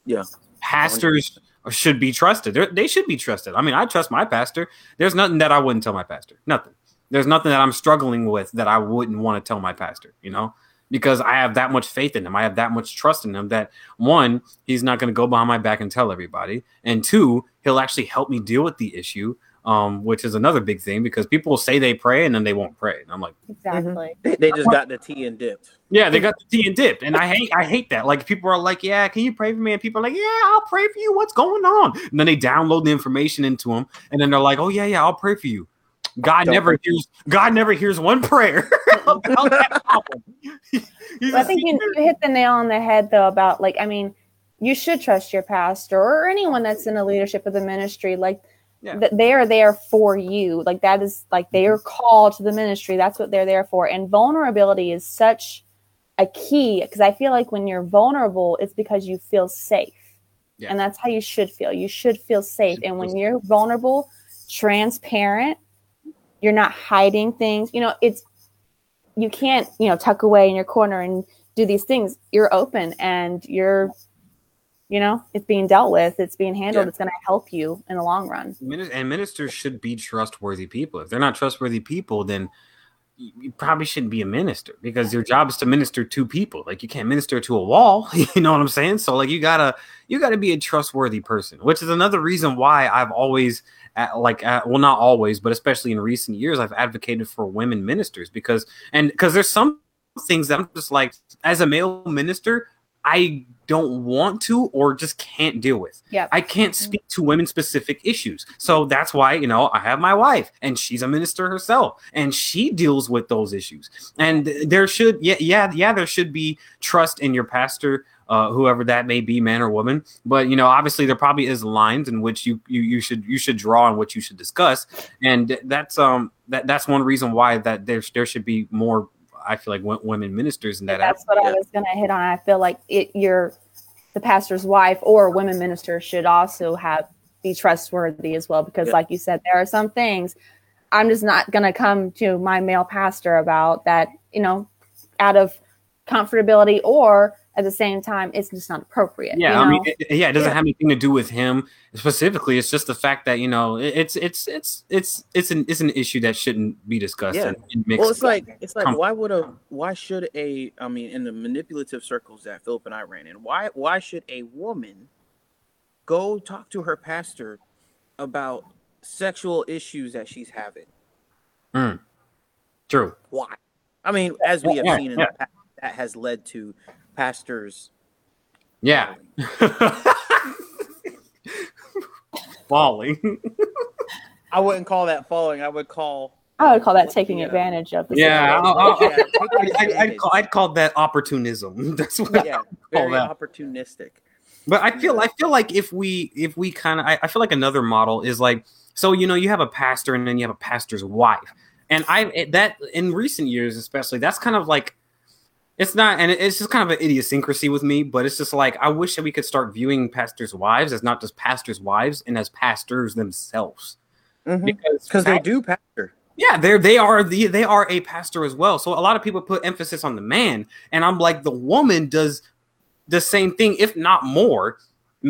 Yeah. Pastors should be trusted. They're, they should be trusted. I mean, I trust my pastor. There's nothing that I wouldn't tell my pastor. Nothing. There's nothing that I'm struggling with that I wouldn't want to tell my pastor, you know? Because I have that much faith in him. I have that much trust in him that one, he's not going to go behind my back and tell everybody. And two, he'll actually help me deal with the issue, um, which is another big thing because people say they pray and then they won't pray. And I'm like, Exactly. They, they just got the tea and dipped. yeah, they got the tea and dip, and I hate I hate that. Like people are like, "Yeah, can you pray for me?" And people are like, "Yeah, I'll pray for you. What's going on?" And then they download the information into them, and then they're like, "Oh yeah, yeah, I'll pray for you." God Don't never pray. hears God never hears one prayer *laughs* about that *laughs* problem. *laughs* He's Well, I a think you, you hit the nail on the head though about like I mean, you should trust your pastor or anyone that's in the leadership of the ministry. Like Yeah. that they are there for you. Like that is like they are mm-hmm. called to the ministry. That's what they're there for. And vulnerability is such a key because I feel like when you're vulnerable, it's because you feel safe. Yeah. And that's how you should feel. You should feel safe. And when you're vulnerable, transparent, you're not hiding things. You know, it's you can't, you know, tuck away in your corner and do these things. You're open and you're, you know, it's being dealt with, it's being handled, Yeah. it's going to help you in the long run. And ministers should be trustworthy people. If they're not trustworthy people, then you probably shouldn't be a minister because your job is to minister to people. Like you can't minister to a wall. *laughs* You know what I'm saying? So like you gotta you gotta be a trustworthy person, which is another reason why I've always like well not always, but especially in recent years, I've advocated for women ministers because and because there's some things that I'm just like as a male minister, I don't want to or just can't deal with. Yep. I can't speak to women specific issues. So that's why, you know, I have my wife and she's a minister herself and she deals with those issues. And there should, yeah, yeah, yeah, there should be trust in your pastor, uh, whoever that may be, man or woman. But, you know, obviously there probably is lines in which you, you, you should, you should draw on what you should discuss. And that's, um, that, that's one reason why that there, there should be more, I feel like women ministers in that. That's what I was going to hit on. I feel like it, you're the pastor's wife or women minister should also have be trustworthy as well because Yeah. like you said there are some things i'm just not going to come to my male pastor about that you know out of comfortability or at the same time it's just not appropriate Yeah, you I mean, it, yeah, it doesn't Yeah. have anything to do with him specifically. It's just the fact that you know it- it's it's it's it's it's an it's an issue that shouldn't be discussed. Yeah. And, and mixed. Well, it's like it's like Come- why would a why should a I mean in the manipulative circles that Philip and I ran in why why should a woman go talk to her pastor about sexual issues that she's having? Hmm. true. Why? I mean, as we have Yeah, seen in yeah. the past, that has led to pastors. Yeah, *laughs* falling. I wouldn't call that falling. I would call. I would call that taking Yeah. advantage of the Yeah, situation. I'll- I'll- Yeah, I'll- taking I'd, I'd, call, I'd call that opportunism. *laughs* That's what. yeah, call very that. opportunistic. But I feel I feel like if we if we kind of I, I feel like another model is like so you know you have a pastor and then you have a pastor's wife and I that in recent years especially that's kind of like it's not and it's just kind of an idiosyncrasy with me but it's just like I wish that we could start viewing pastors' wives as not just pastors' wives and as pastors themselves mm-hmm. Because because they do pastor. yeah, they're they are the they are a pastor as well. So a lot of people put emphasis on the man, and I'm like the woman does the same thing, if not more.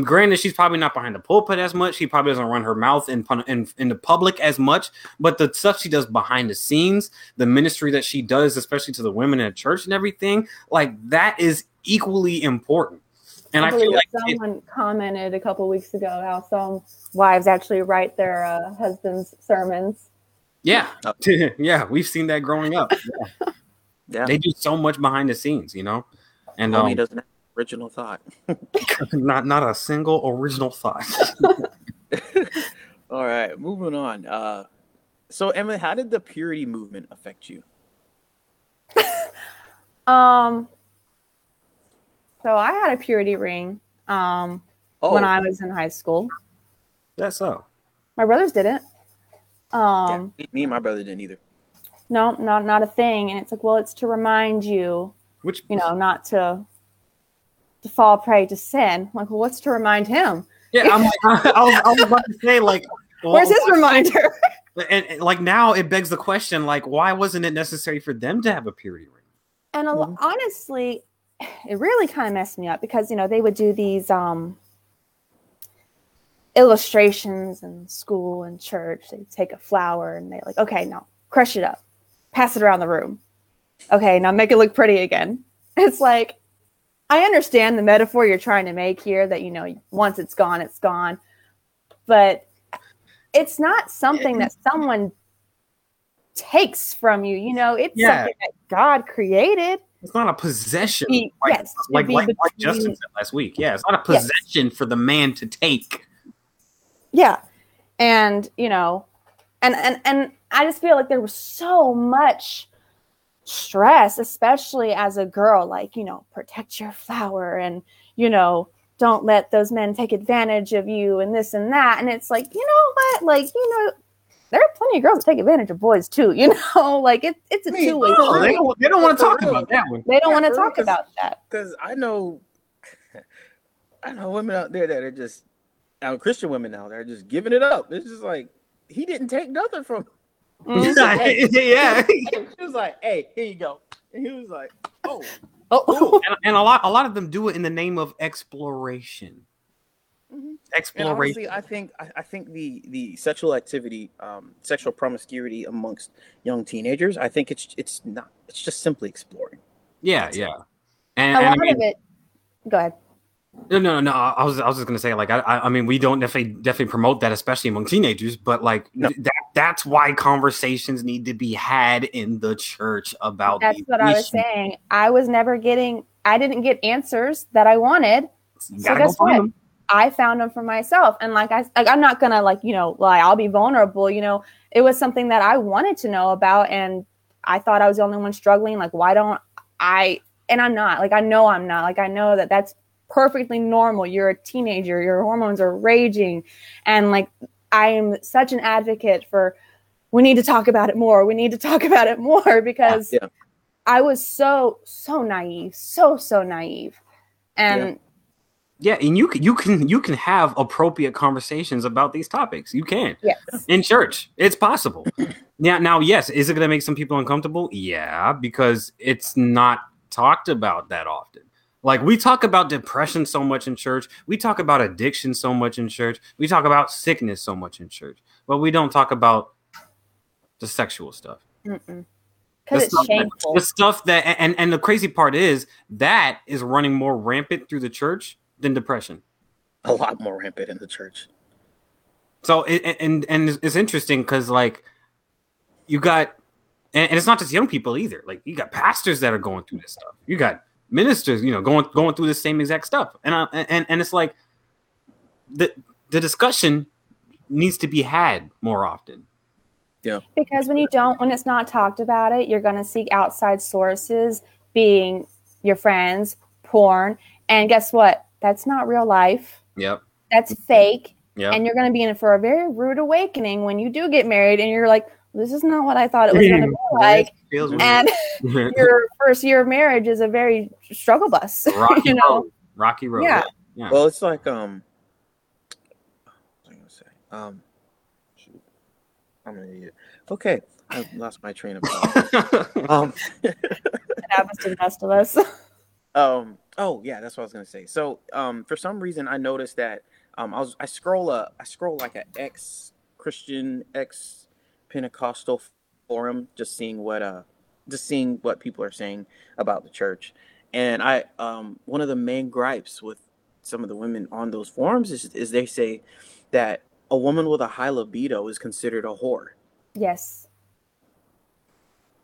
Granted, she's probably not behind the pulpit as much. She probably doesn't run her mouth in in, in the public as much. But the stuff she does behind the scenes, the ministry that she does, especially to the women in the church and everything, like that is equally important. And I, feel believe like it- someone commented a couple weeks ago how some wives actually write their uh, husbands' sermons. yeah, Oh. *laughs* yeah, we've seen that growing up. Yeah. *laughs* Yeah, They do so much behind the scenes, you know. And Homie um, doesn't have original thought. *laughs* not not a single original thought. *laughs* All right, moving on. Uh, so Emma, how did the purity movement affect you? *laughs* Um, so I had a purity ring um, Oh, when I was in high school. That's so. My brothers didn't. Um, me- me and my brother didn't either. no, not not a thing. And it's like, well, it's to remind you, Which you know, not to to fall prey to sin. Like, well, what's to remind him? yeah, I'm like, *laughs* I, was, I was about to say like, well, Where's his reminder? *laughs* and, and, like now it begs the question like, why wasn't it necessary for them to have a purity ring? And a, lo- Mhm. honestly, it really kind of messed me up because you know they would do these um, illustrations in school and church. They take a flower and they like, okay, now crush it up, pass it around the room. Okay, now make it look pretty again. *laughs* It's like I understand the metaphor you're trying to make here that you know once it's gone, it's gone, but it's not something that someone takes from you. You know, it's Yeah. something that God created. It's not a possession, Be- like yes, like like, like between- Justin said last week. Yeah, it's not a Yes. possession for the man to take. Yeah. And, you know, and and and I just feel like there was so much stress, especially as a girl, like, you know, protect your flower and, you know, don't let those men take advantage of you and this and that. And it's like, you know what? Like, you know, there are plenty of girls that take advantage of boys too, you *laughs* know, like it, it's a I mean, two way no, No, street. they don't. They don't want to talk real. about that one. They don't Yeah, want to for real, talk 'cause- about that. Because I know, *laughs* I know women out there that are just, out Christian women out there are just giving it up. It's just like he didn't take nothing from. Mhm. *laughs* yeah, *laughs* She was like, "Hey, here you go," and he was like, "Oh, Oh, and, and a lot a lot of them do it in the name of exploration. Mhm. Exploration. honestly, I think I, I think the the sexual activity, um, sexual promiscuity amongst young teenagers, I think it's it's not it's just simply exploring. yeah, That's yeah. And, a and I lot mean, of it. Go ahead. No, no, no. I was, I was just gonna say, like, I, I I mean, we don't definitely, definitely promote that, especially among teenagers. But like, No. that, that's why conversations need to be had in the church about. That's these what I was saying. I was never getting, I didn't get answers that I wanted. You So guess what? them. I found them for myself. And like I, like I'm not gonna like you know lie. I'll be vulnerable. You know, it was something that I wanted to know about, and I thought I was the only one struggling. Like, why don't I? And I'm not. Like, I know I'm not. Like, I know that that's perfectly normal. You're a teenager. Your hormones are raging, and like I am such an advocate for. We need to talk about it more. We need to talk *laughs* about it more because Yeah. I was so so naive, so so naive, and Yeah, and you can, you can, you can have appropriate conversations about these topics. You can yes, in church. It's possible. *laughs* now, now, yes, is it gonna make some people uncomfortable? Yeah, because it's not talked about that often. Like we talk about depression so much in church. We talk about addiction so much in church. We talk about sickness so much in church, but we don't talk about the sexual stuff. because The it's stuff, shameful. the stuff that, and and the crazy part is that is running more rampant through the church than depression. A lot more rampant in the church. So it, and and it's- it's interesting because like you got, and, and it's not just young people either. Like you got pastors that are going through this stuff. You got ministers, you know, going going through the same exact stuff. And I, and and it's like the the discussion needs to be had more often. Yeah. Because when you don't, when it's not talked about it, you're going to seek outside sources, being your friends, porn. And guess what? That's not real life. Yep. That's fake. Yep. And you're going to be in for a very rude awakening when you do get married and you're like, this is not what I thought it was going to be *laughs* like. And *laughs* your first year of marriage is a very struggle bus. *laughs* Rocky you know? road. Rocky road. Yeah. Yeah. Well, it's like um, what was I gonna say? Um, shoot, I'm an idiot. Okay, I lost my train of thought. um, It happens to the best of us. um, oh yeah, that's what I was gonna say. So um, for some reason, I noticed that um, I was I scroll a I scroll like an ex Christian ex Pentecostal forum, just seeing what uh, just seeing what people are saying about the church, and I um, one of the main gripes with some of the women on those forums is, is they say that a woman with a high libido is considered a whore yes.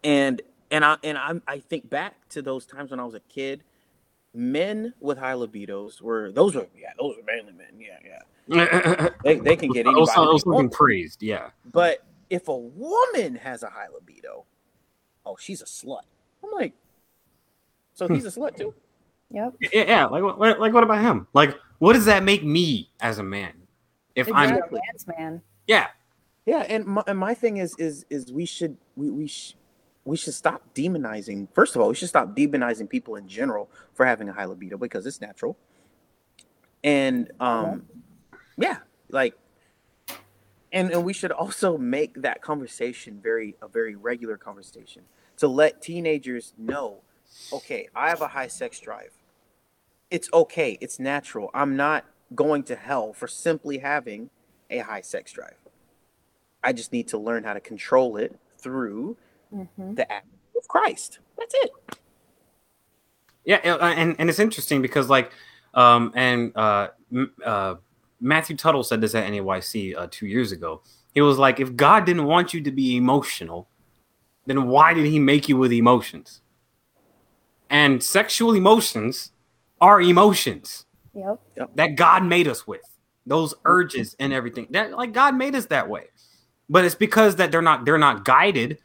and and I and I I think back to those times when I was a kid. Men with high libidos were those were yeah those were manly men yeah yeah *laughs* they, they can get anybody. also, they also being want. praised. Yeah. But if a woman has a high libido, oh she's a slut. I'm like, so he's a slut too. Yep. Yeah. yeah. Like, what, like, what about him? Like, what does that make me as a man? If I'm, a Dance man. yeah, Yeah, and my, and my thing is is is we should we we sh- we should stop demonizing. First of all, we should stop demonizing people in general for having a high libido because it's natural. And um, yeah, like, and and we should also make that conversation very a very regular conversation to let teenagers know, okay, I have a high sex drive. It's okay. It's natural. I'm not going to hell for simply having a high sex drive. I just need to learn how to control it through hmm the act of Christ. That's it. yeah, and and it's interesting because like, um, and uh, uh, Matthew Tuttle said this at NAYC uh, two years ago. He was like, if God didn't want you to be emotional, then why did He make you with emotions? And sexual emotions are emotions. Yep. that God made us with those urges and everything. That like God made us that way, but it's because that they're not they're not guided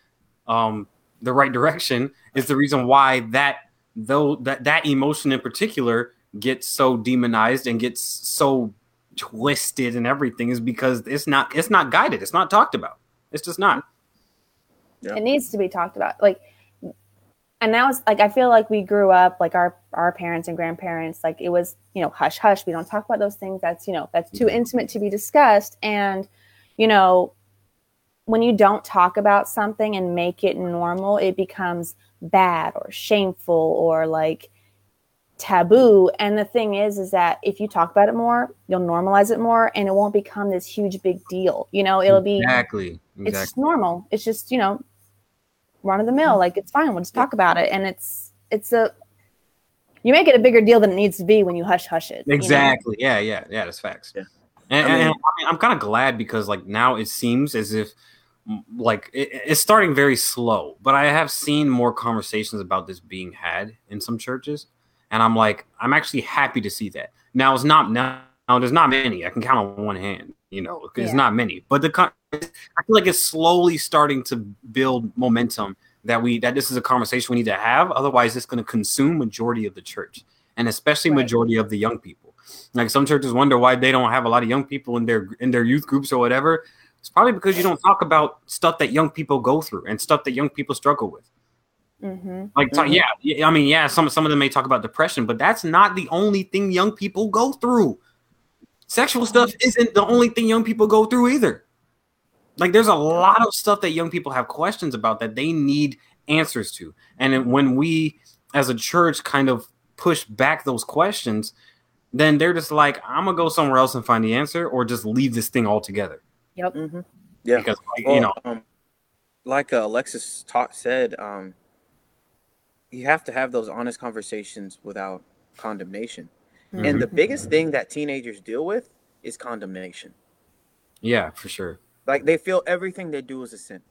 um the right direction is the reason why that though that that emotion in particular gets so demonized and gets so twisted and everything is because it's not it's not guided it's not talked about it's just not Yeah. It needs to be talked about. Like, and now it's like I feel like we grew up like our our parents and grandparents. Like it was you know hush hush. We don't talk about those things. That's you know that's too mm-hmm. intimate to be discussed. And you know when you don't talk about something and make it normal, it becomes bad or shameful or like taboo and the thing is is that if you talk about it more you'll normalize it more and it won't become this huge big deal you know it'll be exactly it's exactly just normal. It's just you know, run of the mill. Like it's fine. We'll just talk about it, and it's it's a you make it a bigger deal than it needs to be when you hush hush it. you know? Exactly. Yeah, yeah, yeah. That's facts. Yeah. And, I mean, and I mean, i'm kind of glad because like now it seems as if like it, it's starting very slow, but I have seen more conversations about this being had in some churches, and I'm like, I'm actually happy to see that. Now it's not now. now there's not many. I can count on one hand. You know, it's Yeah. not many, but the I feel like it's slowly starting to build momentum that we that this is a conversation we need to have. Otherwise, it's going to consume majority of the church, and especially Right. majority of the young people. Like some churches wonder why they don't have a lot of young people in their in their youth groups or whatever. It's probably because you don't talk about stuff that young people go through and stuff that young people struggle with. Mhm. Like, so- Mhm. yeah, yeah, I mean, yeah, some some of them may talk about depression, but that's not the only thing young people go through. Sexual stuff isn't the only thing young people go through either. Like, there's a lot of stuff that young people have questions about that they need answers to, and when we, as a church, kind of push back those questions, then they're just like, I'm gonna go somewhere else and find the answer, or just leave this thing altogether. Yep. Mm-hmm. Yeah. Because, like, Well, you know, um, like uh, Alexis taught said, um, you have to have those honest conversations without condemnation. And the biggest thing that teenagers deal with is condemnation. yeah, for sure. Like they feel everything they do is a sin.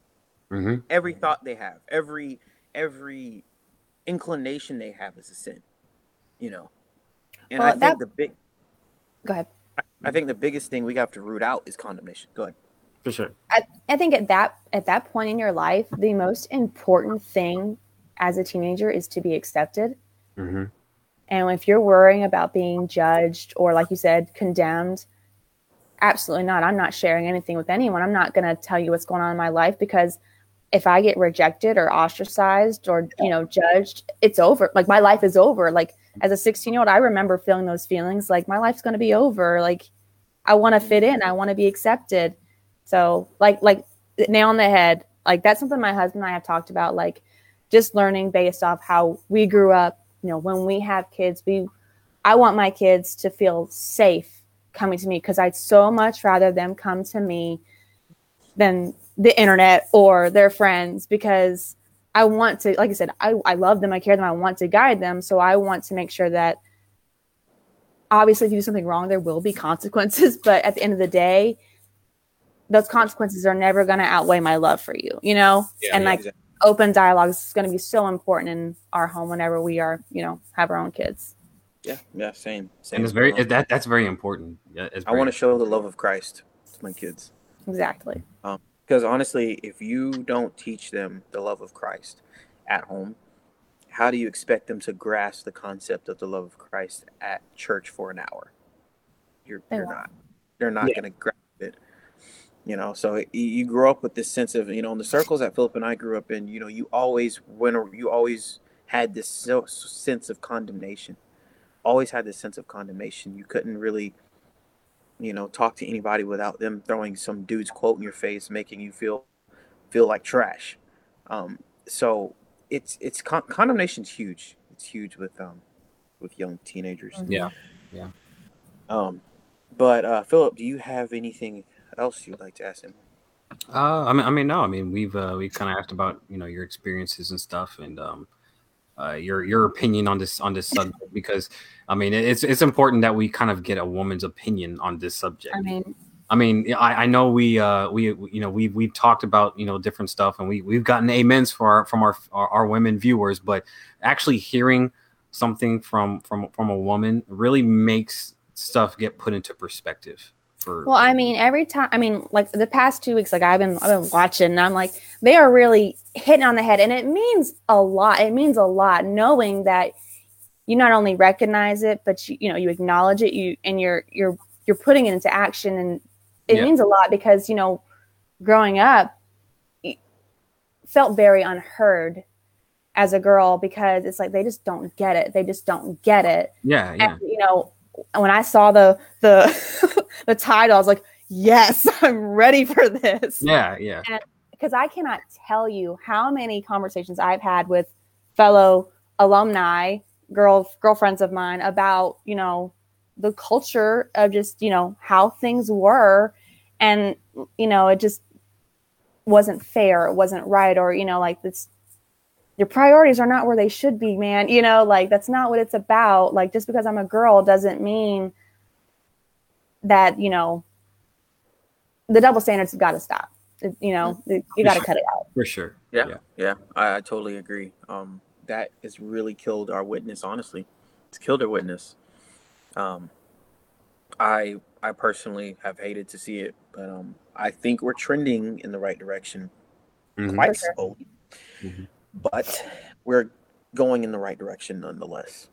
hmm Every thought they have, every every inclination they have is a sin. You know. And Well, I think that- the big Go ahead. I think the biggest thing we have to root out is condemnation. Go ahead. For sure. I, I think at that at that point in your life, the most important thing as a teenager is to be accepted. Mm-hmm. And if you're worrying about being judged or, like you said, condemned, absolutely not. I'm not sharing anything with anyone. I'm not going to tell you what's going on in my life because if I get rejected or ostracized or, you know, judged, it's over. Like my life is over. Like as a 16 year old, I remember feeling those feelings like my life's going to be over. Like I want to fit in, I want to be accepted. So, like, like nail on the head. Like that's something my husband and I have talked about. Like just learning based off how we grew up. You know when we have kids we i want my kids to feel safe coming to me because i'd so much rather them come to me than the internet or their friends because i want to like i said i, I love them i care them i want to guide them. So i want to make sure that obviously if you do something wrong there will be consequences *laughs* but at the end of the day those consequences are never going to outweigh my love for you you know? Yeah, and yeah, like exactly. Open dialogue is going to be so important in our home whenever we are, you know, have our own kids. Yeah, yeah, same, same. And it's very Um, that that's very important. Yeah, it's I want to show the love of Christ to my kids. Exactly. Because honestly, if you don't teach them the love of Christ at home, how do you expect them to grasp the concept of the love of Christ at church for an hour? You're, They you're won't. not. They're not Yeah. going to grasp it. You know, so you- you grow up with this sense of, you know, in the circles that Philip and I grew up in, you know, you always when you always had this so, sense of condemnation. Always had this sense of condemnation. You couldn't really you know, talk to anybody without them throwing some dude's quote in your face, making you feel feel like trash. Um, so it's it's con- condemnation's huge. It's huge with um with young teenagers. Yeah. Yeah. Um, but uh, Philip, do you have anything else you'd like to ask him? Uh, I mean, I mean, no, I mean, we've uh, we kind of asked about you know your experiences and stuff, and um, uh, your your opinion on this on this subject *laughs* because I mean, it's it's important that we kind of get a woman's opinion on this subject. I mean, I mean, I, I know we uh we you know we we've talked about you know different stuff and we we've gotten amens for our from our our, our women viewers, but actually hearing something from from from a woman really makes stuff get put into perspective. For well, I mean, every time, I mean, like the past two weeks, like I've been, I've been watching, and I'm like, they are really hitting on the head, and it means a lot. It means a lot knowing that you not only recognize it, but you, you know, you acknowledge it, you and you're you're you're putting it into action, and it Yeah. means a lot because you know, growing up, felt very unheard as a girl because it's like they just don't get it. They just don't get it. yeah, yeah, and you know when i saw the the *laughs* the title. I was like yes *laughs* i'm ready for this. Yeah, yeah. because i cannot tell you how many conversations i've had with fellow alumni girl girlfriends of mine about you know the culture of just you know how things were. And you know it just wasn't fair. It wasn't right or you know like this your priorities are not where they should be man. You know like that's not what it's about. Like just because i'm a girl doesn't mean that you know the double standards have got to stop It- you know you got to cut it out For sure. Yeah, Yeah. yeah, I, I totally agree. Um, that has really killed our witness. Honestly, it's killed our witness. Um, I I personally have hated to see it, but um, I think we're trending in the right direction. Mhm. Quite sure. slowly, Mhm. but we're going in the right direction nonetheless.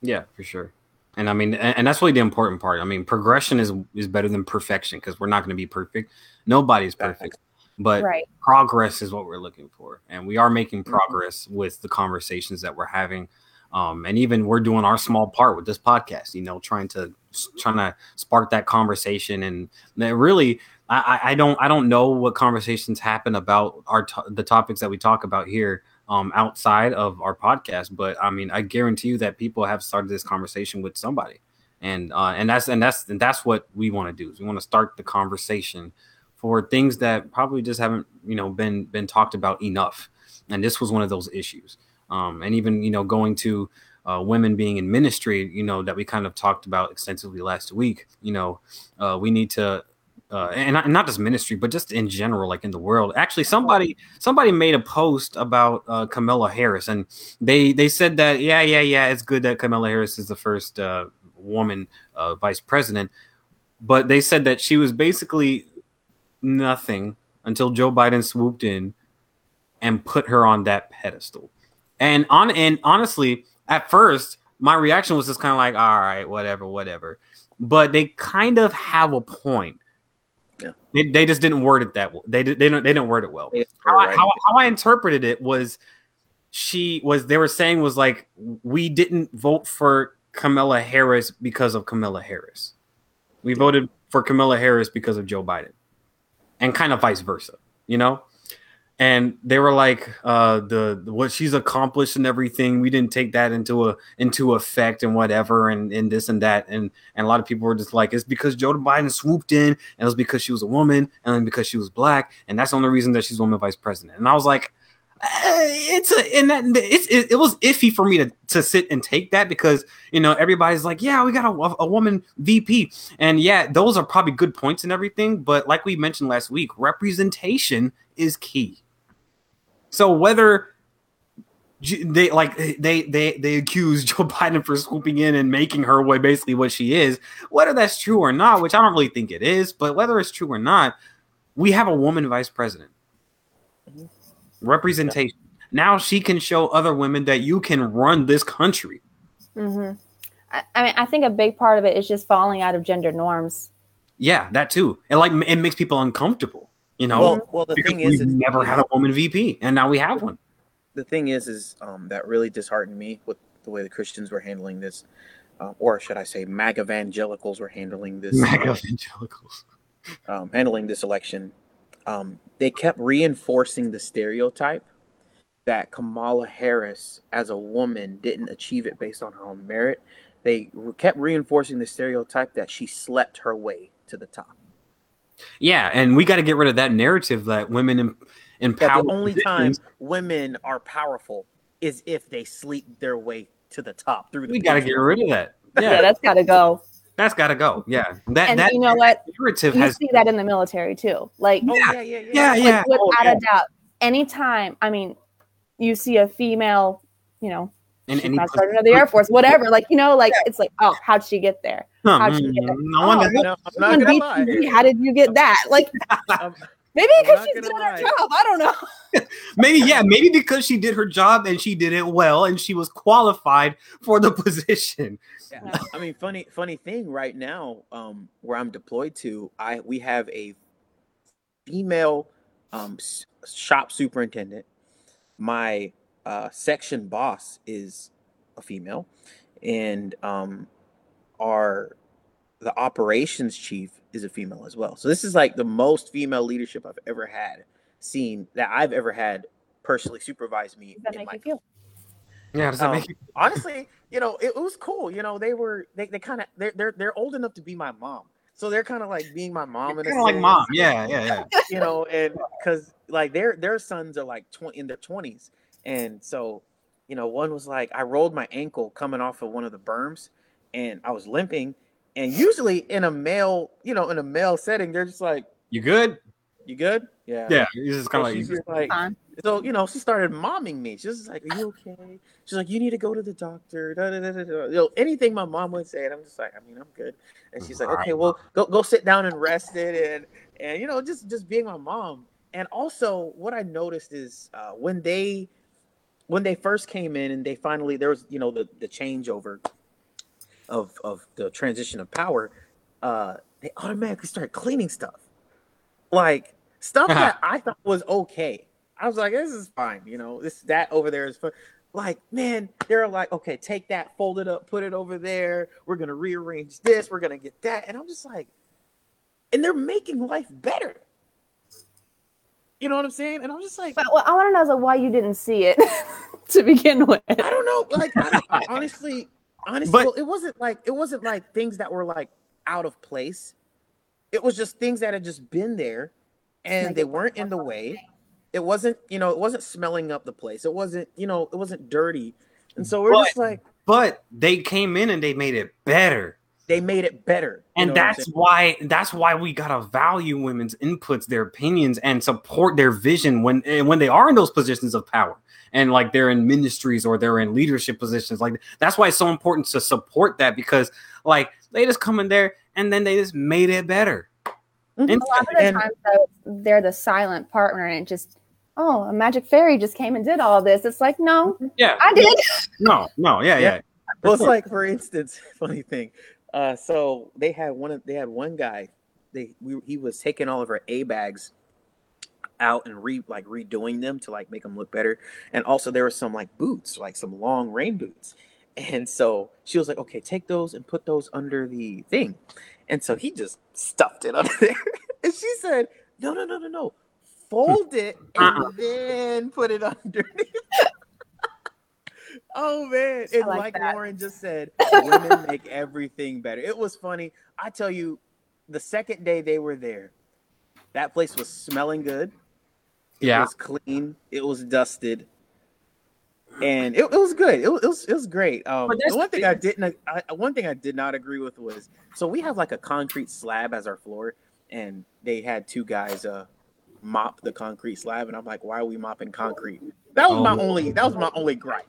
Yeah, for sure. And I mean, and, and that's really the important part. I mean, progression is is better than perfection because we're not going to be perfect. Nobody's perfect, but right progress is what we're looking for, and we are making Mhm. progress with the conversations that we're having. Um, and even we're doing our small part with this podcast, you know, trying to trying to spark that conversation. And really, I, I- I don't I don't know what conversations happen about our to- the topics that we talk about here um, outside of our podcast. But I mean, I guarantee you that people have started this conversation with somebody, and uh, and that's and that's and that's what we want to do. Is we want to start the conversation for things that probably just haven't you know been been talked about enough. And this was one of those issues. Um, and even you know going to uh, women being in ministry, you know that we kind of talked about extensively last week. You know, uh, we need to uh, and, not, not just ministry, but just in general, like in the world. Actually, somebody somebody made a post about uh, Kamala Harris, and they they said that yeah, yeah, yeah, it's good that Kamala Harris is the first uh, woman uh, vice president. but they said that she was basically nothing until Joe Biden swooped in and put her on that pedestal. And on and honestly, at first, my reaction was just kind of like, all right, whatever, whatever. But they kind of have a point. Yeah. They, they just didn't word it that well. They did, they don't they didn't word it well. How, I, how, how I interpreted it was she was they were saying was like we didn't vote for Kamala Harris because of Kamala Harris. We voted for Kamala Harris because of Joe Biden. And kind of vice versa, you know? And they were like uh the what she's accomplished and everything we didn't take that into a into effect and whatever and and this and that. And and a lot of people were just like it's because Joe Biden swooped in and it was because she was a woman and because she was black. And that's the only reason that she's woman vice president. And I was like eh, it's a and that it's it, it, was iffy for me to to sit and take that because you know everybody's like yeah we got a, a woman VP and yeah those are probably good points and everything. But like we mentioned last week representation is key so whether they like they they they accuse *laughs* Joe Biden for swooping in and making her what basically what she is, whether that's true or not, which I don't really think it is, but whether it's true or not, we have a woman vice president. Mm-hmm. Representation. Now she can show other women that you can run this country. Mm-hmm. I, I mean, I think a big part of it is just falling out of gender norms. Yeah, that too. And like it makes people uncomfortable. You know, well, well the thing is, we've never had a woman VP, and now we have one. The thing is, is um, that really disheartened me with the way the Christians were handling this, uh, or should I say, MAG evangelicals were handling this. MAG evangelicals um, handling this election. Um, they kept reinforcing the stereotype that Kamala Harris, as a woman, didn't achieve it based on her own merit. They kept reinforcing the stereotype that she slept her way to the top. Yeah, and we got to get rid of that narrative that women in, in yeah, the only time women are powerful is if they sleep their way to the top through the. We got to get rid of that. Yeah, yeah that's got to go. That's got to go. Yeah, that and that you know what narrative you has, see that in the military too. Like oh, yeah, yeah, yeah, yeah, yeah. Like, without oh, yeah. a doubt, anytime I mean, you see a female, you know, and any sergeant of the Air Force, whatever. Like you know, like yeah. it's like, oh, how'd she get there? How'd she get there? No oh, one, no, no, how did you get that? Like *laughs* maybe because she did lie. her job. I don't know. *laughs* maybe yeah, maybe because she did her job and she did it well and she was qualified for the *laughs* position. Yeah. I mean, funny funny thing right now, um, where I'm deployed to, I we have a female um shop superintendent. My uh, section boss is a female, and um, our the operations chief is a female as well. So this is like the most female leadership I've ever had seen that I've ever had personally supervise me. Does that make you feel? Yeah, does that um, make you honestly, you know, it, it, was cool. You know, they were they, they kind of they're, they're they're old enough to be my mom. So they're kind of like being my mom and kind of like mom, yeah, yeah, yeah. You know, and because like their their sons are like twenty in their twenties, and so, you know, one was like, I rolled my ankle coming off of one of the berms and I was limping. And usually in a male, you know, in a male setting, they're just like, You good? You good? Yeah. Yeah. He's just kind of like, like so, you know, she started momming me. She's like, Are you okay? She's like, You need to go to the doctor. Da, da, da, you know, anything my mom would say. And I'm just like, I mean, I'm good. And she's like, Okay, well, go go sit down and rest it and and you know, just just being my mom. And also what I noticed is uh, when they when they first came in and they finally there was you know the the changeover of of the transition of power, uh, they automatically started cleaning stuff, like stuff *laughs* that I thought was okay. I was like, this is fine, you know, this that over there is fun. Like, man, they're like, okay, take that, fold it up, put it over there. We're gonna rearrange this. We're gonna get that, and I'm just like, and they're making life better. You know what I'm saying? And I'm just like, but, well, I want to know so why you didn't see it *laughs* to begin with. I don't know. Like, I, honestly, honestly, but, well, it wasn't like it wasn't like things that were like out of place. It was just things that had just been there, and like they weren't in the way. It wasn't, you know, it wasn't smelling up the place. It wasn't, you know, it wasn't dirty. And so we're but, just like, but they came in and they made it better they made it better. And that's why that's why we gotta value women's inputs, their opinions, and support their vision when when they are in those positions of power and like they're in ministries or they're in leadership positions. Like that's why it's so important to support that because like they just come in there and then they just made it better. Mhm. A lot of the And- times, though, they're the silent And- times, though, they're the silent partner, and it just, oh, a magic fairy just came and did all this. It's like, no, Yeah. I did. No, no, yeah, yeah. Yeah. well, it's like for instance, *laughs* funny thing. Uh, so they had one of they had one guy. They we, he was taking all of our a bags out and re like redoing them to like make them look better. And also there were some like boots, like some long rain boots. And so she was like, "Okay, take those and put those under the thing." And so he just stuffed it under there. *laughs* And she said, "No, no, no, no, no. Fold it and Uh-uh. then put it *laughs* underneath." Oh man! And like like. Lauren just said, *laughs* women make everything better. It was funny. I tell you, the second day they were there, that place was smelling good. Yeah. It Yeah. was clean. It was dusted, and it, it was good. It, was- it was it was great. Um, But the one thing I didn't, I, one thing I did not agree with was so we have like a concrete slab as our floor, and they had two guys uh mop the concrete slab, and I'm like, why are we mopping concrete? That was my Oh. only. That was my only gripe.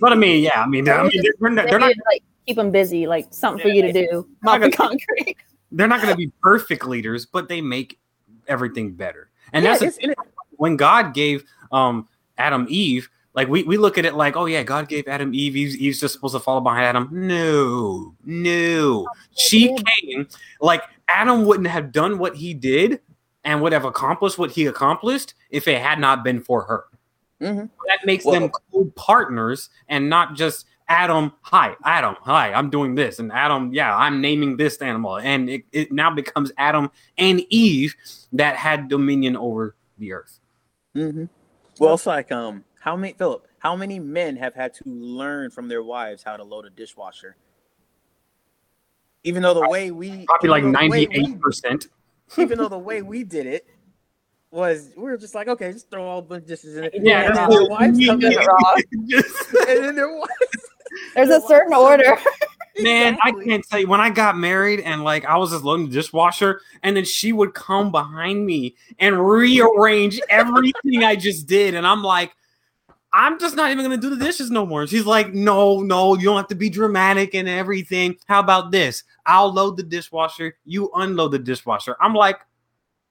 But I mean, yeah, I mean, I mean they're, not, They they're not like keep them busy, like something for you to do. Mop the concrete. they're not going to *laughs* be perfect leaders, but they make everything better. And Yeah, that's the it's, when God gave um Adam Eve, like we, we look at it like, oh yeah, God gave Adam Eve, Eve's, Eve's just supposed to follow behind Adam. No, no. She came like Adam wouldn't have done what he did and would have accomplished what he accomplished if it had not been for her. Mhm. That makes Well- them co-partners and not just Adam, hi, Adam, hi, I'm doing this. And Adam, yeah, I'm naming this animal. And it, it now becomes Adam and Eve that had dominion over the earth. Mhm. Well, it's like um, how many Philip? How many men have had to learn from their wives how to load a dishwasher? Even though the way we Probably like even though the way we- 98%. Even though the way we did it was we were just like, okay, just throw all the dishes in it. Yeah, and that's then their the- wives come in, Get *laughs* and then their wives. *laughs* There's a certain order. *laughs* Man, I can't tell you when I got married and like I was just loading the dishwasher, and then she would come behind me and rearrange everything I just did, and I'm like, I'm just not even gonna do the dishes no more. And she's like, No, no, you don't have to be dramatic and everything. How about this? I'll load the dishwasher, you unload the dishwasher. I'm like,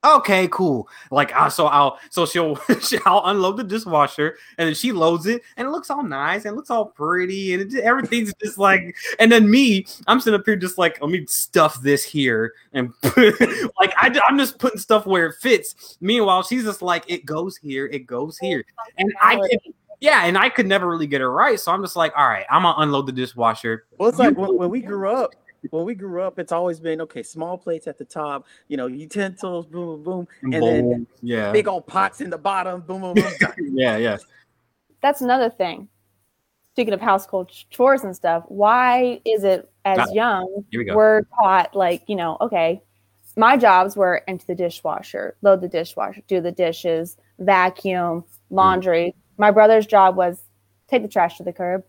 okay, cool. Like, uh, so I'll so she'll *laughs* she, I'll unload the dishwasher, and then she loads it, and it looks all nice and it looks all pretty, and it, everything's just like. And then me, I'm sitting up here just like, let me stuff this here, and put, *laughs* like I, am just putting stuff where it fits. Meanwhile, she's just like, it goes here, it goes here, and I could, yeah, and I could never really get it right. So I'm just like, all right, I'm gonna unload the dishwasher. Well, it's like when, when we grew up. When we grew up, it's always been okay. Small plates at the top, you know, utensils, boom, boom, boom, and then yeah, big old pots in the bottom, boom, boom, boom. *laughs* yeah, yeah. That's another thing. Speaking of household chores and stuff, why is it as Got it. young we go. we're taught like you know okay my jobs were empty the dishwasher load the dishwasher do the dishes vacuum laundry my brother's job was take the trash to the curb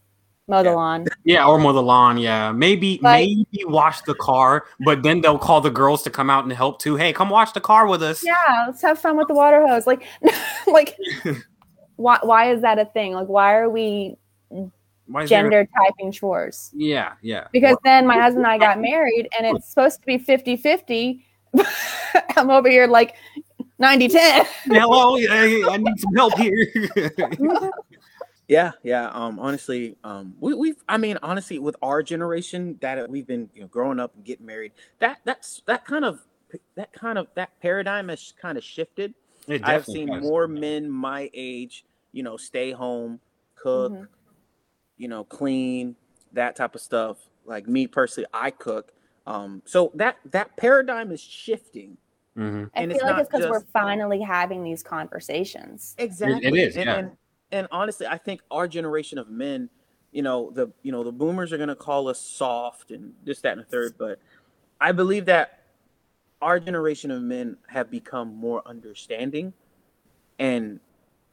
mow the Yeah. lawn Yeah, or mow the lawn. Yeah, maybe Like- maybe wash the car, but then they'll call the girls to come out and help too. Hey, come wash the car with us. yeah let's have fun with the water hose like *laughs* like *laughs* why, why is that a thing like why are we Why is there- gender typing chores Yeah, yeah. because then my *laughs* husband and I got married and it's supposed to be 50 50. I'm over here like 90 10. Hello, I I need some help here. *laughs* Yeah, yeah. Um, honestly, um, we, we've. I mean, honestly, with our generation that we've been you know, growing up and getting married, that that's that kind of that kind of that paradigm has kind of shifted. It I've seen does. more men my age, you know, stay home, cook, Mhm. you know, clean, that type of stuff. Like me personally, I cook. Um, so that that paradigm is shifting. Mhm. I And feel it's like it's because we're finally having these conversations. Exactly. is, And, yeah. and, and honestly, I think our generation of men, you know, the you know the boomers are gonna call us soft and this, that, and the third, but I believe that our generation of men have become more understanding and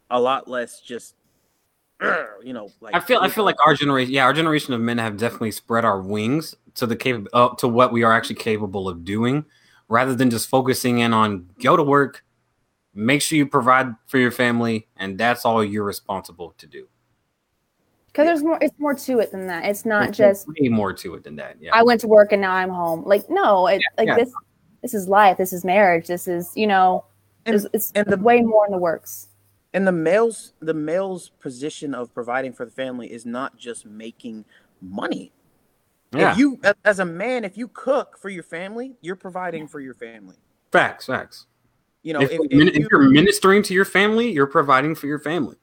a lot less just *clears throat* you know like I feel I feel like our generation, yeah, our generation of men have definitely spread our wings to the cap- uh, to what we are actually capable of doing, rather than just focusing in on go to work, make sure you provide for your family, and that's all you're responsible to do. because there's more. It's more to it than that. It's not There's just way more to it than that. Yeah. I went to work and now I'm home. Like no, it, like yeah. this. This is life. This is marriage. This is you know. And- it's it's and the- way more in the works. and the male's the male's position of providing for the family is not just making money. Yeah. If you as a man, if you cook for your family, you're providing for your family. facts. Facts. You know, if, if, if, if if you- you're ministering to your family, you're providing for your family.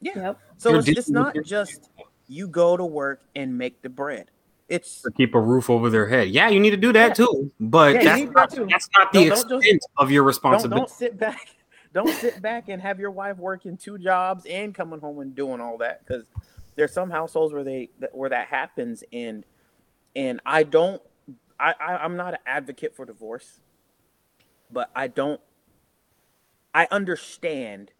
yeah. Yep. So You're it's, it's not just you go to work and make the bread. It's To keep a roof over their head. Yeah, you need to do that Yeah. too. But Yeah, that's, not, that too. that's not the Don't- don't just- extent of your don't responsibility. don't sit back. *laughs* Don't sit back and have your wife working two jobs and coming home and doing all that because there's some households where they where that happens and and I don't I, I I'm not an advocate for divorce, but I don't I understand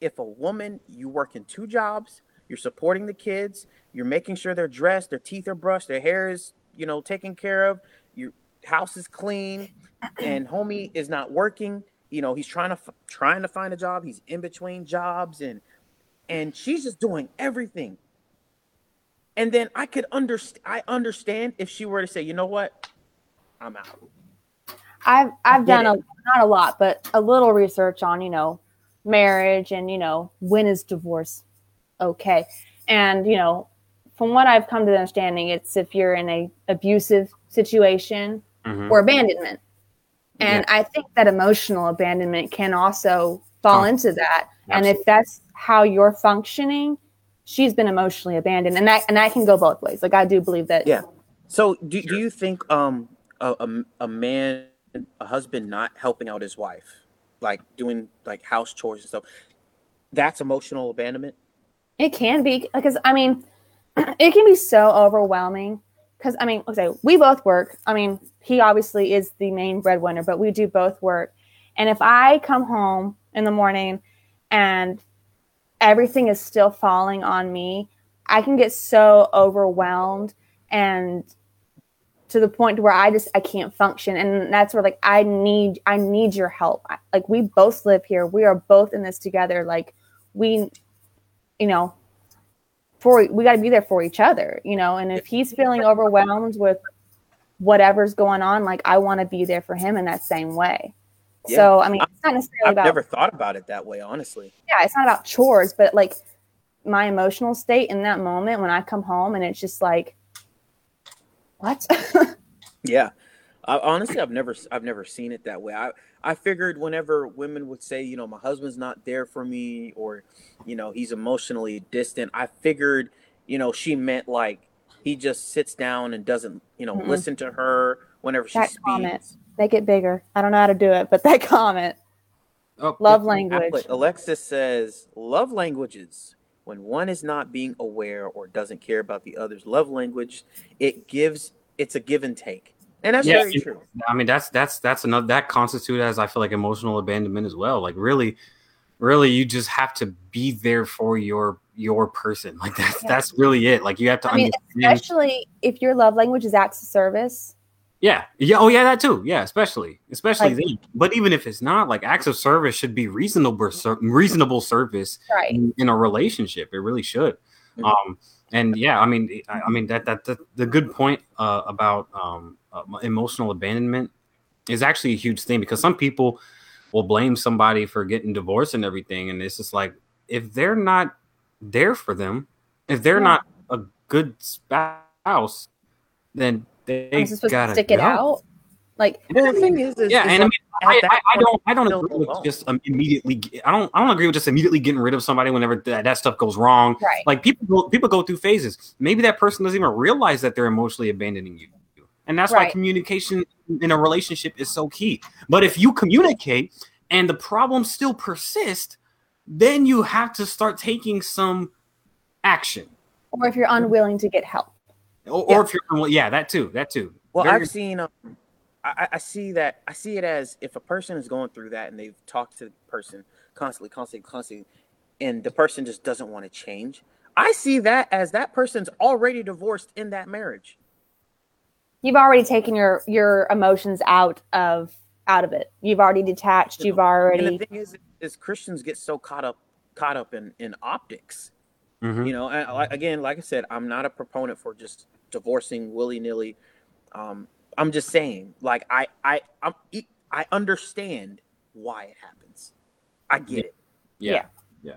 if a woman you work in two jobs, you're supporting the kids, you're making sure they're dressed, their teeth are brushed, their hair is you know taken care of, your house is clean, and homie is not working. You know he's trying to trying to find a job. He's in between jobs, and and she's just doing everything. And then I could understand. I understand if she were to say, you know what, I'm out. I've I've get done a not a lot, but a little research on you know marriage and you know when is divorce okay, and you know from what I've come to the understanding, it's if you're in a abusive situation Mhm. or abandonment, and I think that emotional abandonment can also fall Oh, into that. And if that's how you're functioning, she's been emotionally abandoned, and that and that can go both ways. Like I do believe that. Yeah. So do, do you think um a, a, a man a husband not helping out his wife like doing like house chores and stuff that's emotional abandonment It can be because I mean, *clears throat* it can be so overwhelming. Because I mean, okay, we both work. I mean, he obviously is the main breadwinner, but we do both work. And if I come home in the morning and everything is still falling on me, I can get so overwhelmed and to the point where I just I can't function, and that's where like I need I need your help. Like we both live here, we are both in this together. Like we you know, for we got to be there for each other, you know. And if he's feeling overwhelmed with whatever's going on, like I want to be there for him in that same way. Yeah. So I mean, it's not necessarily i've about never thought about it that way honestly yeah, it's not about chores, but like my emotional state in that moment when I come home and it's just like, what? *laughs* yeah I, honestly i've never i've never seen it that way i i figured whenever women would say you know my husband's not there for me or you know he's emotionally distant i figured you know she meant like he just sits down and doesn't you know Mm-mm. listen to her whenever she That speaks comment. Make it bigger. I don't know how to do it, but that *laughs* comment, Oh, love language. Apple- Alexis says love languages when one is not being aware or doesn't care about the other's love language it gives it's a give and take and that's Yeah, very true I mean, that's that's that's another that constitutes as I feel like emotional abandonment as well. Like really, really, you just have to be there for your your person. Like that's Yeah. that's really it. Like you have to I mean, especially if your love language is acts of service. Yeah, yeah, oh yeah, that too. Yeah, especially especially Like- then. But even if it's not, like acts of service should be reasonable, reasonable service Right. in, in a relationship. It really should. Mhm. Um, and yeah, I mean, I, I mean that that, that the good point uh, about um, uh, emotional abandonment is actually a huge thing because some people will blame somebody for getting divorced and everything, and it's just like if they're not there for them, if they're Yeah. not a good spouse, then they I'm supposed to gotta stick it out. Like, well the thing is, is Yeah, is and I mean, I, I, I don't, I don't agree with alone. just um, immediately. I don't, I don't agree with just immediately getting rid of somebody whenever that, that stuff goes wrong. right. Like people, go, people go through phases. Maybe that person doesn't even realize that they're emotionally abandoning you, and that's why communication in a relationship is so key. But if you communicate and the problems still persist, then you have to start taking some action. Or if you're unwilling to get help. Or, Yeah. or if you're, well, yeah, that too, that too. Well, Very- I've seen. Um, I, I see that. I see it as if a person is going through that and they've talked to the person constantly, constantly, constantly, and the person just doesn't want to change. I see that as that person's already divorced in that marriage. You've already taken your your emotions out of out of it. You've already detached. You've And already the thing is, is Christians get so caught up, caught up in in optics. Mhm. You know, and I- again, like I said, I'm not a proponent for just divorcing willy nilly. Um, I'm just saying, like I, I, I'm, e, I understand why it happens. I get it. Yeah. Yeah. yeah.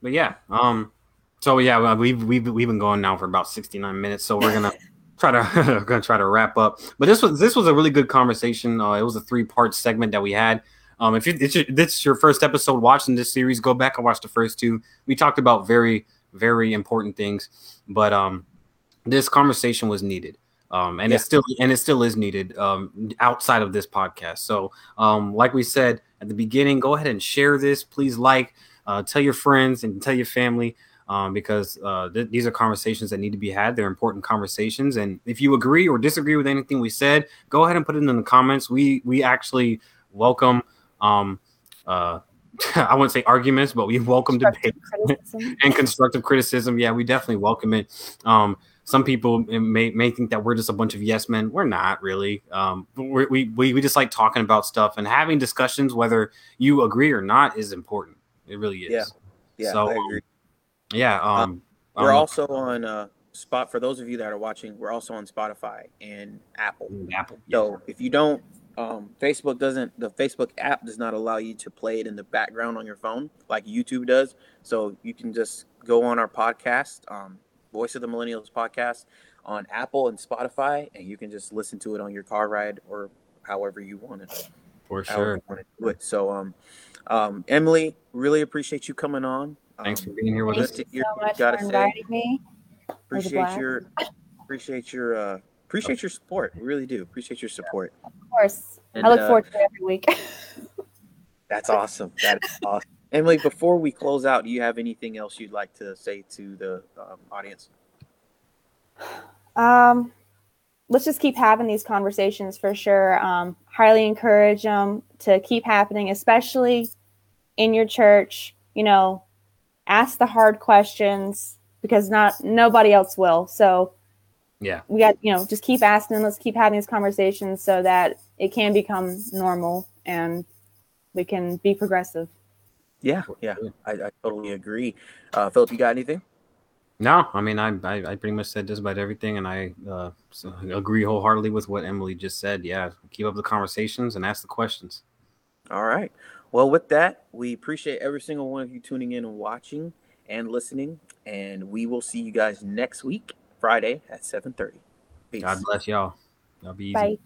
But yeah, um, so yeah, we've we've we've been going now for about sixty nine minutes, so we're gonna *laughs* try to *laughs* gonna try to wrap up. But this was this was a really good conversation. Uh, it was a three part segment that we had. Um, if you, it's your, this is your first episode watching this series, go back and watch the first two. We talked about very very important things, but um, this conversation was needed. Um, and Yeah. it still and it still is needed um, outside of this podcast. So, um, like we said at the beginning, go ahead and share this. Please like, uh, tell your friends and tell your family um, because uh, th- these are conversations that need to be had. They're important conversations, and if you agree or disagree with anything we said, go ahead and put it in the comments. We we actually welcome. Um, uh, *laughs* I wouldn't say arguments, but we welcome debate *laughs* and constructive criticism. Yeah, we definitely welcome it. Um, some people may may think that we're just a bunch of yes men. We're not really. Um, we we we we just like talking about stuff and having discussions, whether you agree or not, is important. It really is. Yeah. Yeah, So, I agree. Yeah. Um, We're um, also on uh, spot for those of you that are watching. We're also on Spotify and Apple. Apple. So if you don't, um, Facebook doesn't. The Facebook app does not allow you to play it in the background on your phone like YouTube does. So you can just go on our podcast, um, Voice of the Millennials podcast, on Apple and Spotify, and you can just listen to it on your car ride or however you want it. for sure. want to do it. So, um, um, Emily, really appreciate you coming on. Thanks Um, for being here with Thank us. to you so much gotta for say. inviting me. was a appreciate your *laughs* appreciate your uh appreciate your support we really do appreciate your support Of course. And, I look uh, forward to it every week. *laughs* that's awesome that is awesome emily before we close out do you have anything else you'd like to say to the um, audience um, let's just keep having these conversations for sure. Um, highly encourage them to keep happening, especially in your church. You know, ask the hard questions because not nobody else will. So Yeah. we got you know just keep asking. Let's keep having these conversations so that it can become normal and we can be progressive. yeah yeah i, I totally agree uh philip you got anything No, I mean, I, I I pretty much said just about everything, and I uh, so agree wholeheartedly with what Emily just said. Yeah, keep up the conversations and ask the questions. all right well with that we appreciate every single one of you tuning in and watching and listening and we will see you guys next week friday at 7.30. peace God bless y'all. Y'all be easy. Bye.